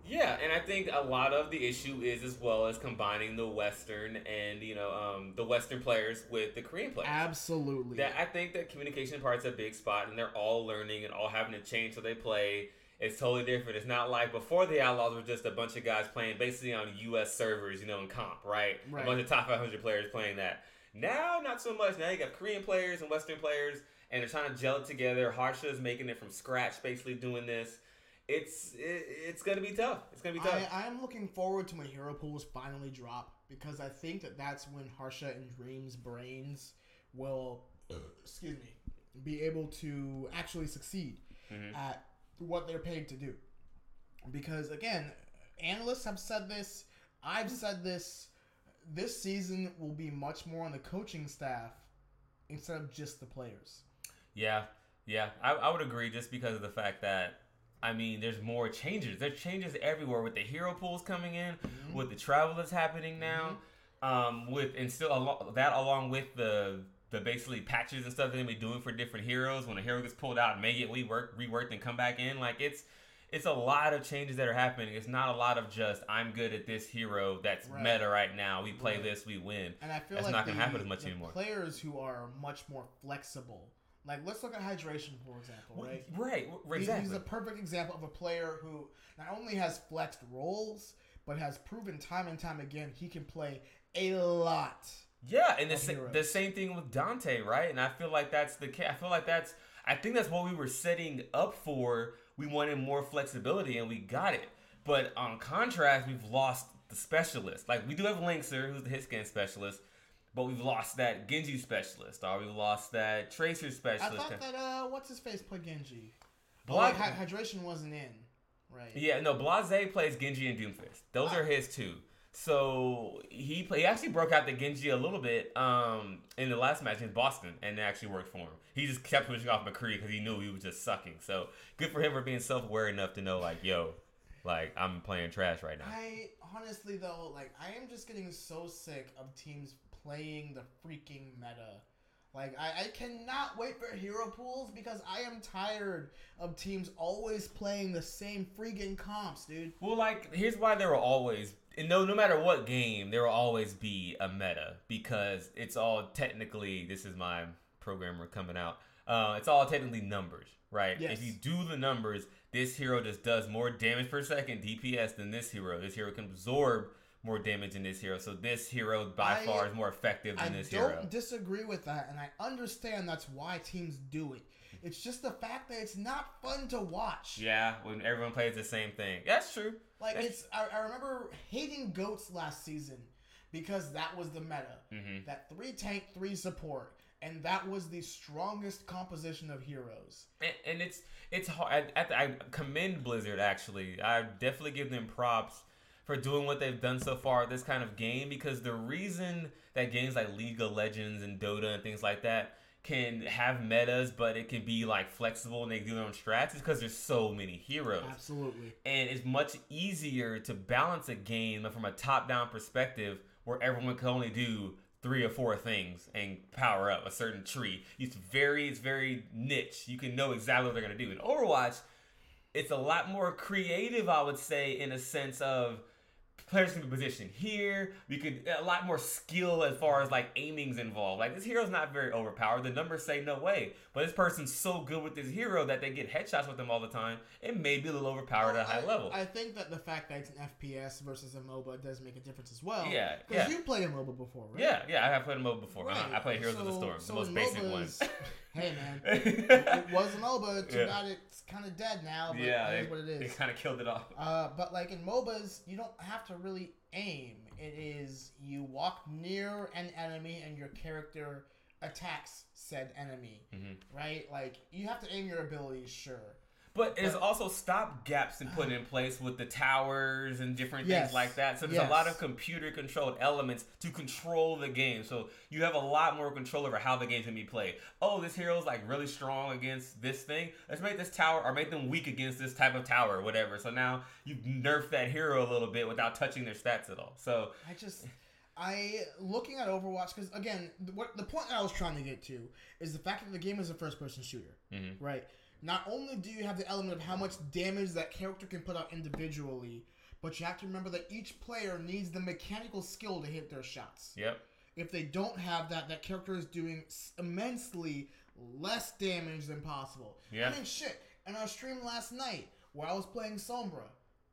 Speaker 2: Yeah, and I think a lot of the issue is as well as combining the Western and you know um, the Western players with the Korean players.
Speaker 1: Absolutely.
Speaker 2: That I think that communication part's a big spot, and they're all learning and all having to change so they play. It's totally different. It's not like before the Outlaws were just a bunch of guys playing basically on U.S. servers, you know, in comp, right?
Speaker 1: Right.
Speaker 2: A bunch of top 500 players playing that. Now, not so much. Now you got Korean players and Western players, and they're trying to gel it together. Harsha is making it from scratch, basically doing this. It's it, it's gonna be tough. It's gonna be tough.
Speaker 1: I, I'm looking forward to when hero pools finally drop because I think that that's when Harsha and Dream's brains will, excuse me, be able to actually succeed
Speaker 2: Mhm.
Speaker 1: at what they're paid to do. Because again, analysts have said this, I've said this. This season will be much more on the coaching staff instead of just the players.
Speaker 2: Yeah, yeah, I, I would agree just because of the fact that I mean, there's more changes. There's changes everywhere with the hero pools coming in, with the travel that's happening now, um, with and still alo- that along with the the basically patches and stuff they're gonna be doing for different heroes. When a hero gets pulled out, may get reworked, reworked, and come back in. Like it's it's a lot of changes that are happening. It's not a lot of just I'm good at this hero that's
Speaker 1: Right.
Speaker 2: meta right now. We play
Speaker 1: Right.
Speaker 2: this, we win.
Speaker 1: And I feel
Speaker 2: That's
Speaker 1: like
Speaker 2: not gonna
Speaker 1: the-
Speaker 2: happen as much anymore.
Speaker 1: Players who are much more flexible. Like let's look at hydration for example, right?
Speaker 2: Right,
Speaker 1: He-
Speaker 2: exactly.
Speaker 1: He's a perfect example of a player who not only has flexed roles, but has proven time and time again he can play a lot.
Speaker 2: Yeah, and the, sa- the same thing with Danteh, right? And I feel like that's the ca- I feel like that's I think that's what we were setting up for. We wanted more flexibility, and we got it. But on contrast, we've lost the specialist. Like we do have Linkzr, who's the hit scan specialist, but we've lost that Genji specialist, or we've lost that Tracer specialist.
Speaker 1: I thought that uh, what's his face played Genji.
Speaker 2: Bla-
Speaker 1: Well, hy- hydration wasn't in, right?
Speaker 2: Yeah, no, Blase plays Genji and Doomfist. Those are his two. So he play, he actually broke out the Genji a little bit um, in the last match in Boston, and it actually worked for him. He just kept pushing off McCree because he knew he was just sucking. So good for him for being self aware enough to know, like, yo, like I'm playing trash right now.
Speaker 1: I honestly though, like I am just getting so sick of teams playing the freaking meta. Like I, I cannot wait for hero pools because I am tired of teams always playing the same freaking comps, dude.
Speaker 2: Well, like here's why there will always, and no, no matter what game, there will always be a meta because it's all technically. This is my programmer coming out. Uh, it's all technically numbers, right?
Speaker 1: Yes.
Speaker 2: If you do the numbers, this hero just does more damage per second DPS than this hero. This hero can absorb more damage than this hero, so this hero by
Speaker 1: I-
Speaker 2: far is more effective
Speaker 1: I
Speaker 2: than this
Speaker 1: don't
Speaker 2: hero.
Speaker 1: disagree with that, and I understand that's why teams do it. It's just the fact that it's not fun to watch.
Speaker 2: Yeah, when everyone plays the same thing. That's true.
Speaker 1: Like
Speaker 2: That's-
Speaker 1: it's, I, I remember hating goats last season because that was the meta.
Speaker 2: Mhm.
Speaker 1: That three tank, three support, and that was the strongest composition of heroes.
Speaker 2: and, and it's it's hard. I, I, I commend Blizzard actually. I definitely give them props for doing what they've done so far this kind of game because the reason that games like League of Legends and Dota and things like that can have metas, but it can be like flexible and they do their own strats is because there's so many heroes.
Speaker 1: Absolutely.
Speaker 2: And it's much easier to balance a game from a top-down perspective where everyone can only do three or four things and power up a certain tree. It's very, it's very niche. You can know exactly what they're gonna do. In Overwatch, it's a lot more creative, I would say, in a sense of players can be positioned here. We could a lot more skill as far as like aiming's involved. Like this hero's not very overpowered. The numbers say no way, but this person's so good with this hero that they get headshots with them all the time. It may be a little overpowered at a high
Speaker 1: I,
Speaker 2: level.
Speaker 1: I think that the fact that it's an FPS versus a MOBA does make a difference as well.
Speaker 2: Yeah,
Speaker 1: Because
Speaker 2: yeah.
Speaker 1: you played a MOBA before, right?
Speaker 2: yeah, yeah, I have played a MOBA before.
Speaker 1: Right.
Speaker 2: Uh-huh. I played Heroes of the Storm,
Speaker 1: so
Speaker 2: the most basic
Speaker 1: MOBAs
Speaker 2: ones. (laughs)
Speaker 1: hey man, (laughs) it was an MOBA. Too
Speaker 2: Yeah.
Speaker 1: bad it's kind of dead now. But
Speaker 2: yeah,
Speaker 1: it is what it
Speaker 2: they kind of killed it off.
Speaker 1: Uh, but like in MOBAs, you don't have to really aim. It is you walk near an enemy and your character attacks said enemy,
Speaker 2: Mhm.
Speaker 1: right? Like you have to aim your abilities, sure.
Speaker 2: But there's also stop gaps and put in place with the towers and different things like that. So there's a lot of computer controlled elements to control the game. So you have a lot more control over how the game's gonna be played. Oh, this hero's like really strong against this thing. Let's make this tower or make them weak against this type of tower or whatever. So now you nerf that hero a little bit without touching their stats at all. So
Speaker 1: I just, I looking at Overwatch because again, the, what the point I was trying to get to is the fact that the game is a first-person shooter,
Speaker 2: Mhm.
Speaker 1: right? Not only do you have the element of how much damage that character can put out individually, but you have to remember that each player needs the mechanical skill to hit their shots.
Speaker 2: yep.
Speaker 1: If they don't have that, that character is doing immensely less damage than possible.
Speaker 2: Yeah.
Speaker 1: I mean, shit. In our stream last night, where I was playing Sombra,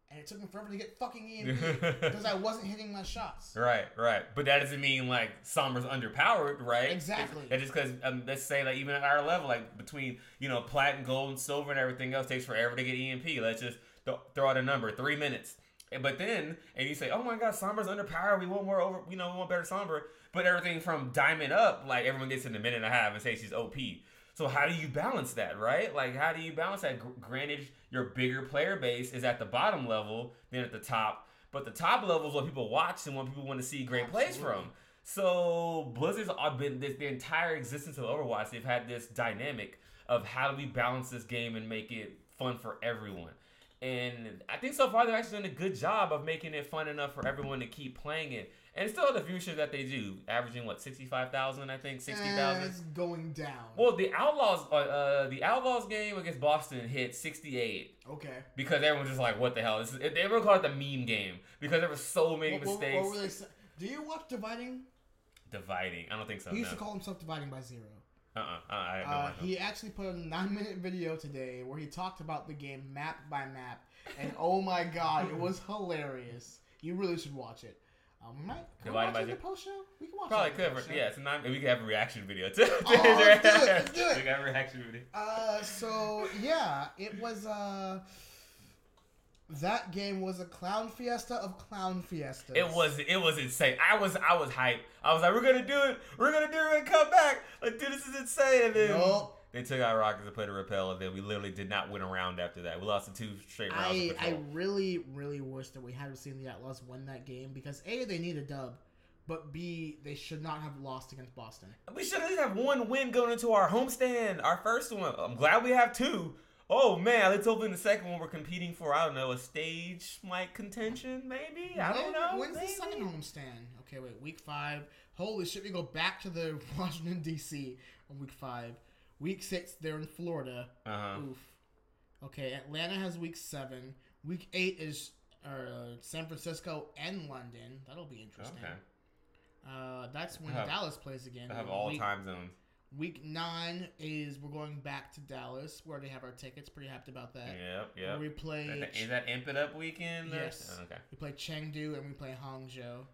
Speaker 1: and it took me forever to get fucking EMP (laughs) because I wasn't hitting my shots.
Speaker 2: Right, right. But that doesn't mean like Sombra's underpowered, right?
Speaker 1: Exactly.
Speaker 2: That's just because um, let's say like even at our level, like between you know plat and gold and silver and everything else takes forever to get EMP. Let's just th- throw out a number, three minutes. But then, and you say, "Oh my God, Sombra's underpowered. We want more over. You know, we want better Sombra." But everything from diamond up, like everyone gets in a minute and a half and say she's OP. So how do you balance that, right? Like how do you balance that? Gr- Granted, your bigger player base is at the bottom level than at the top, but the top level is what people watch and what people want to see great plays from. So Blizzard's been this the entire existence of Overwatch. They've had this dynamic of how do we balance this game and make it fun for everyone. And I think so far they've actually done a good job of making it fun enough for everyone to keep playing it. And still the viewership that they do, averaging what sixty five thousand, I think sixty thousand.
Speaker 1: Eh, it's going down.
Speaker 2: Well, the Outlaws, uh, uh, the Outlaws game against Boston hit sixty eight
Speaker 1: okay.
Speaker 2: because everyone's just like, "What the hell?" This is, they were called it the meme game because there were so many
Speaker 1: What, what-
Speaker 2: mistakes.
Speaker 1: what were they Do you watch Dividing?
Speaker 2: Dividing, I don't think so.
Speaker 1: he used
Speaker 2: no.
Speaker 1: to call himself Dividing by Zero.
Speaker 2: Uh-uh. uh
Speaker 1: Uh, he actually put a nine minute video today where he talked about the game map by map, and oh my god, it was (laughs) hilarious. You really should watch it. Um, we might can we watch it in the post show. We can watch
Speaker 2: Probably
Speaker 1: it in the
Speaker 2: could.
Speaker 1: post.
Speaker 2: Yeah, it's not. We could have a reaction video too. (laughs)
Speaker 1: Oh, let's do it, let's do it.
Speaker 2: We could have a reaction video.
Speaker 1: Uh, so yeah, it was uh. That game was a clown fiesta of clown fiestas.
Speaker 2: It was. It was insane. I was. I was hyped. I was like, "We're gonna do it. We're gonna do it and come back. Like, dude, this is insane." And then
Speaker 1: Nope.
Speaker 2: They took out Rawkus and played a Rapel, and then we literally did not win a round after that. We lost the two straight rounds.
Speaker 1: I, I really, really wish that we had seen the Outlaws win that game because A, they need a dub, but B, they should not have lost against Boston.
Speaker 2: We should at least have one win going into our homestand, our first one. I'm glad we have two. Oh man, let's hope in the second one we're competing for I don't know a stage like contention maybe. I don't know.
Speaker 1: When's
Speaker 2: maybe.
Speaker 1: the second homestand? Okay, wait, week five. Holy shit, we go back to the (laughs) Washington, D.C. on week five. Week six, they're in Florida.
Speaker 2: Uh huh.
Speaker 1: Oof. Okay, Atlanta has week seven. Week eight is uh, San Francisco and London. That'll be interesting.
Speaker 2: Okay.
Speaker 1: Uh, that's when
Speaker 2: Have-
Speaker 1: Dallas plays again.
Speaker 2: I have all
Speaker 1: week,
Speaker 2: time zones.
Speaker 1: Week nine is we're going back to Dallas where they have our tickets. Pretty happy about that.
Speaker 2: Yep. Yep.
Speaker 1: We play.
Speaker 2: Is that- Is that Imp It Up weekend? or-
Speaker 1: Yes.
Speaker 2: Okay.
Speaker 1: We play Chengdu and we play Hangzhou.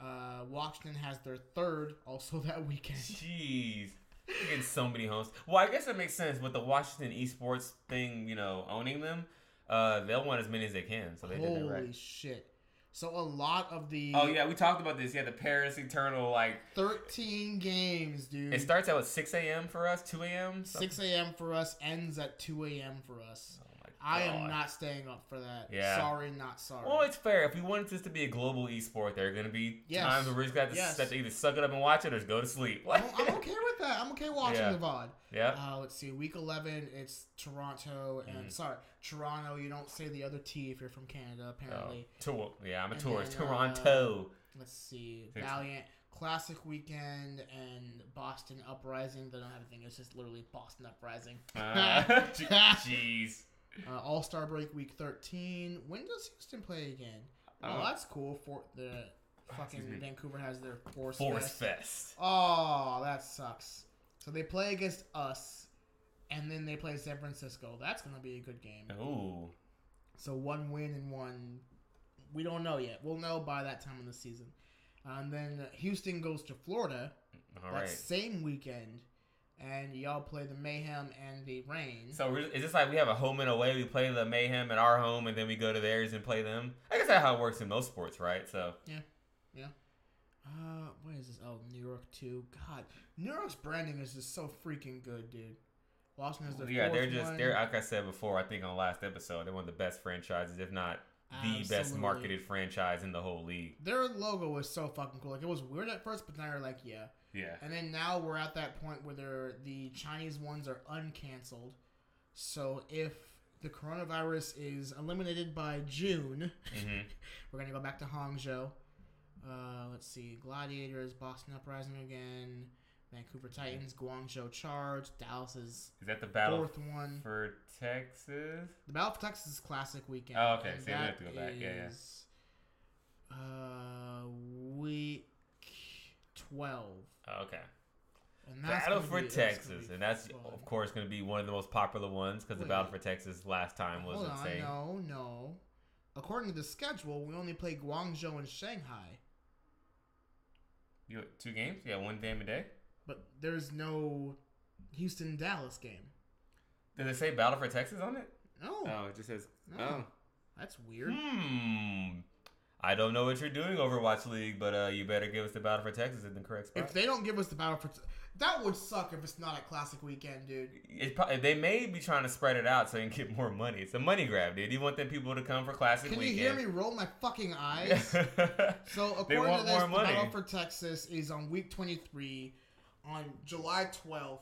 Speaker 1: Uh, Washington has their third also (laughs) that weekend.
Speaker 2: Jeez. Getting so many homes. Well, I guess it makes sense with the Washington esports thing, you know, owning them. Uh, they'll want as many as they can, so they did that
Speaker 1: Holy
Speaker 2: right.
Speaker 1: shit! So a lot of the
Speaker 2: Oh yeah, we talked about this. Yeah, the Paris Eternal, like
Speaker 1: 13 games, dude.
Speaker 2: it starts at what 6 a.m. for us, 2 a.m.
Speaker 1: 6 a.m. for us ends at 2 a.m. for us.
Speaker 2: Oh
Speaker 1: I am not staying up for that.
Speaker 2: Yeah.
Speaker 1: Sorry, not sorry.
Speaker 2: Well, it's fair. If we wanted this to be a global esport, there are going to be
Speaker 1: Yes.
Speaker 2: times where we just got to,
Speaker 1: Yes.
Speaker 2: have to either suck it up and watch it or just go to sleep.
Speaker 1: I'm, I'm okay with that. I'm okay watching
Speaker 2: Yeah.
Speaker 1: the VOD.
Speaker 2: yeah.
Speaker 1: Uh, let's see. Week 11, it's Toronto. And,
Speaker 2: Mhm.
Speaker 1: sorry, Toronto. You don't say the other T if you're from Canada,
Speaker 2: Oh,
Speaker 1: apparently.
Speaker 2: tour. Yeah, I'm a
Speaker 1: And
Speaker 2: tourist.
Speaker 1: then, uh,
Speaker 2: Toronto.
Speaker 1: Let's see.
Speaker 2: Six.
Speaker 1: Valiant, Classic Weekend, and Boston Uprising. They don't have anything. It's just literally Boston Uprising. (laughs)
Speaker 2: Uh, (laughs) Jeez.
Speaker 1: Uh, All Star Break Week 13. When does Houston play again? Oh,
Speaker 2: Uh,
Speaker 1: that's cool. For the fucking. Vancouver has their Force,
Speaker 2: Force
Speaker 1: Fest.
Speaker 2: Fest.
Speaker 1: Oh, that sucks. So they play against us, and then they play San Francisco. That's gonna be a good game.
Speaker 2: Ooh.
Speaker 1: So one win and one. We don't know yet. We'll know by that time in the season. And then Houston goes to Florida
Speaker 2: All
Speaker 1: that
Speaker 2: right.
Speaker 1: same weekend, and y'all play the Mayhem and the Rain.
Speaker 2: So is this like we have a home and away? We play the Mayhem at our home, and then we go to theirs and play them. I guess that's how it works in most sports, right? So yeah, yeah.
Speaker 1: Uh, what is this? Oh, New York too. God, New York's branding is just so freaking good, dude. Washington has their
Speaker 2: Yeah, they're just
Speaker 1: one.
Speaker 2: they're like I said before. I think on the last episode, they're one of the best franchises, if not the best marketed franchise in the whole league.
Speaker 1: Their logo was so fucking cool. Like it was weird at first, but now they're like, yeah.
Speaker 2: Yeah.
Speaker 1: And then now we're at that point where they're, the Chinese ones are uncanceled. So if the coronavirus is eliminated by June,
Speaker 2: hmm (laughs)
Speaker 1: we're gonna go back to Hangzhou. Uh, let's see, Gladiators, Boston Uprising again, Vancouver Titans, Guangzhou Charge, Dallas is
Speaker 2: Is that the battle
Speaker 1: fourth one.
Speaker 2: for Texas?
Speaker 1: The Battle for Texas is Classic Weekend.
Speaker 2: Oh, okay, so we have to go back. Yeah, yeah.
Speaker 1: Uh, week twelve.
Speaker 2: Oh, okay.
Speaker 1: And
Speaker 2: Battle for
Speaker 1: be-
Speaker 2: Texas, and that's
Speaker 1: fun.
Speaker 2: of course going to be one of the most popular ones because the Battle for Texas last time was
Speaker 1: Hold on,
Speaker 2: insane.
Speaker 1: no, no. According to the schedule, we only play Guangzhou and Shanghai,
Speaker 2: You two games? Yeah, one game a day.
Speaker 1: but there's no Houston Dallas game.
Speaker 2: Does it say Battle for Texas on it?
Speaker 1: No,
Speaker 2: Oh, it just says.
Speaker 1: No. that's weird.
Speaker 2: Hmm. I don't know what you're doing, Overwatch League, but uh, you better give us the Battle for Texas in the correct spot.
Speaker 1: If they don't give us the Battle for, Te- that would suck if it's not a Classic Weekend, dude.
Speaker 2: It's probably, they may be trying to spread it out so they can get more money. It's a money grab, dude. You want them people to come for Classic weekend?
Speaker 1: Can
Speaker 2: Weekend.
Speaker 1: you hear me roll my fucking eyes? (laughs) So according to this, the. Battle for Texas is on week 23 on July 12th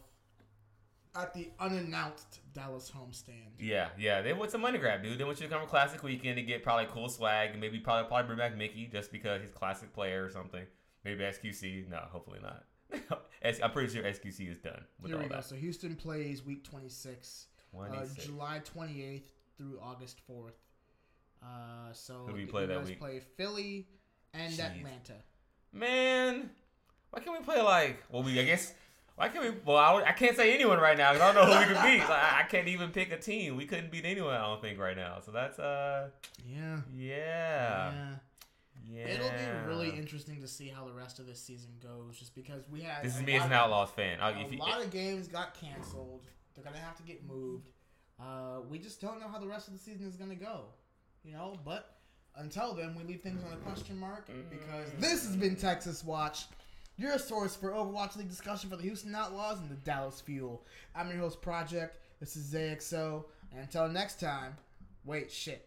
Speaker 1: at the unannounced Dallas homestand.
Speaker 2: Yeah, yeah. They want some money grab, dude. They want you to come for Classic Weekend to get probably cool swag and maybe probably probably bring back Mickie just because he's classic player or something. Maybe xQc. No, hopefully not. (laughs) I'm pretty sure xQc is done with
Speaker 1: Here
Speaker 2: all
Speaker 1: we go.
Speaker 2: that.
Speaker 1: So Houston plays week 26, uh, July 28th through August 4th. Uh, so
Speaker 2: Who do we play that week?
Speaker 1: play Philly and
Speaker 2: Jeez.
Speaker 1: Atlanta.
Speaker 2: Man, why can't we play like? Well, we I guess. Why can't we? Well, I, I can't say anyone right now because I don't know who we could beat. Like, I I can't even pick a team. We couldn't beat anyone. I don't think right now. So that's uh,
Speaker 1: Yeah.
Speaker 2: yeah, yeah.
Speaker 1: It'll be really interesting to see how the rest of this season goes, just because we had
Speaker 2: This is me as an Outlaws fan.
Speaker 1: A
Speaker 2: you,
Speaker 1: lot of games got canceled. They're gonna have to get moved. Uh, we just don't know how the rest of the season is gonna go. You know, but until then, we leave things on a question mark because this has been Texas Watch, your source for Overwatch League discussion for the Houston Outlaws and the Dallas Fuel. I'm your host, Project. This is ZXO. And until next time, wait, shit.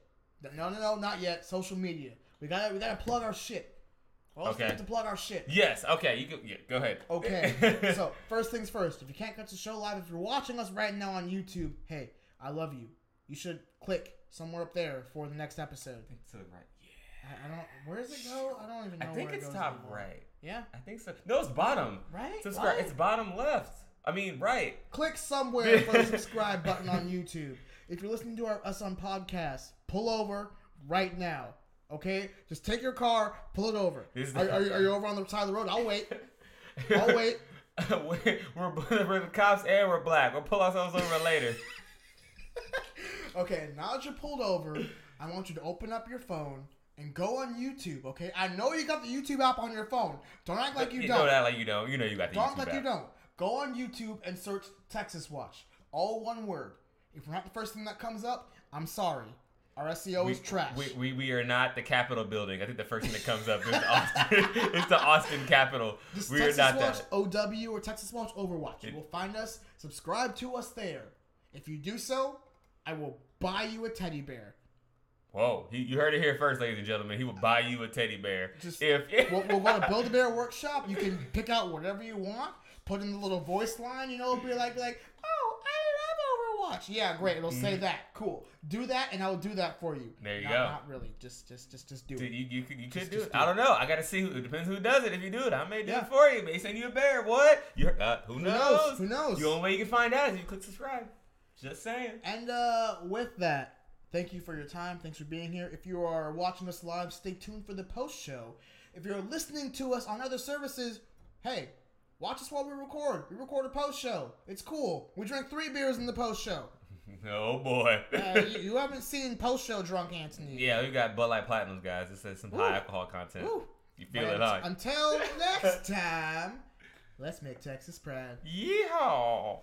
Speaker 1: No, no, no, not yet. Social media. We gotta, we gotta plug our shit. Always
Speaker 2: Okay.
Speaker 1: forget to plug our shit.
Speaker 2: yes. Okay. You go. Yeah. Go ahead.
Speaker 1: Okay, (laughs) so first things first. If you can't catch the show live, if you're watching us right now on YouTube, hey, I love you. You should click somewhere up there for the next episode.
Speaker 2: to the right. Yeah.
Speaker 1: I, I don't. Where does it go? I don't even know.
Speaker 2: I think
Speaker 1: where
Speaker 2: it's
Speaker 1: it goes
Speaker 2: top
Speaker 1: anymore.
Speaker 2: right.
Speaker 1: Yeah,
Speaker 2: I think so. No, it's bottom.
Speaker 1: right.
Speaker 2: Subscribe.
Speaker 1: What?
Speaker 2: It's bottom left. I mean, right.
Speaker 1: Click somewhere for the (laughs) subscribe button on YouTube. If you're listening to our, us on podcasts, pull over right now. Okay, just take your car, pull it over.
Speaker 2: Is
Speaker 1: Are, are, you, are you over on the side of the road? I'll wait. (laughs) I'll wait. (laughs)
Speaker 2: we're, we're, we're the cops and we're black. We'll pull ourselves over later.
Speaker 1: Okay, now that you're pulled over, I want you to open up your phone and go on YouTube. Okay, I know you got the YouTube app on your phone. Don't act like you
Speaker 2: You
Speaker 1: don't.
Speaker 2: know that like you don't. You know you got the
Speaker 1: Don't
Speaker 2: YouTube
Speaker 1: act like
Speaker 2: app.
Speaker 1: you don't. Go on YouTube and search Texas Watch. All one word. If we're not the first thing that comes up, I'm sorry. Our SEO is trash.
Speaker 2: We, we, we are not the Capitol building. I think the first thing that comes up is the Austin, (laughs) it's the Austin Capitol.
Speaker 1: Just
Speaker 2: We
Speaker 1: Texas
Speaker 2: are not
Speaker 1: Watch
Speaker 2: that.
Speaker 1: OW or Texas Watch Overwatch. You
Speaker 2: It-
Speaker 1: will find us. Subscribe to us there. If you do so, I will buy you a teddy bear.
Speaker 2: Whoa, he, you heard it here first, ladies and gentlemen. He will buy you a teddy bear.
Speaker 1: Just-
Speaker 2: if (laughs)
Speaker 1: we'll, we'll go to Build a Bear Workshop. You can pick out whatever you want. Put in the little voice line. You know, be like, like, oh, I love Overwatch. Yeah, great. It'll say that. Cool. Do that, and I'll do that for you.
Speaker 2: Mm-hmm. There you
Speaker 1: not,
Speaker 2: go.
Speaker 1: Not really. Just, just, just, just do it.
Speaker 2: you, you, could- you could do it.
Speaker 1: do
Speaker 2: I don't know. I gotta see who. It depends who does it. If you do it, I may do
Speaker 1: Yeah.
Speaker 2: it for you. May send you a bear. What? You uh, who,
Speaker 1: Who
Speaker 2: knows?
Speaker 1: knows? Who knows?
Speaker 2: The only way you can find out is you click subscribe. Just saying.
Speaker 1: And uh, with that, thank you for your time. Thanks for being here. If you are watching us live, stay tuned for the post show. If you're listening to us on other services, hey, watch us while we record. We record a post show. It's cool. We drink three beers in the post show. (laughs)
Speaker 2: Oh boy.
Speaker 1: Uh, you, you haven't seen post show drunk Anthony.
Speaker 2: yeah, we got Bud Light Platinums, guys. It says some
Speaker 1: Ooh.
Speaker 2: high alcohol content.
Speaker 1: Woo.
Speaker 2: You feel
Speaker 1: But
Speaker 2: it, huh?
Speaker 1: Until next time, let's make Texas proud.
Speaker 2: Yeehaw!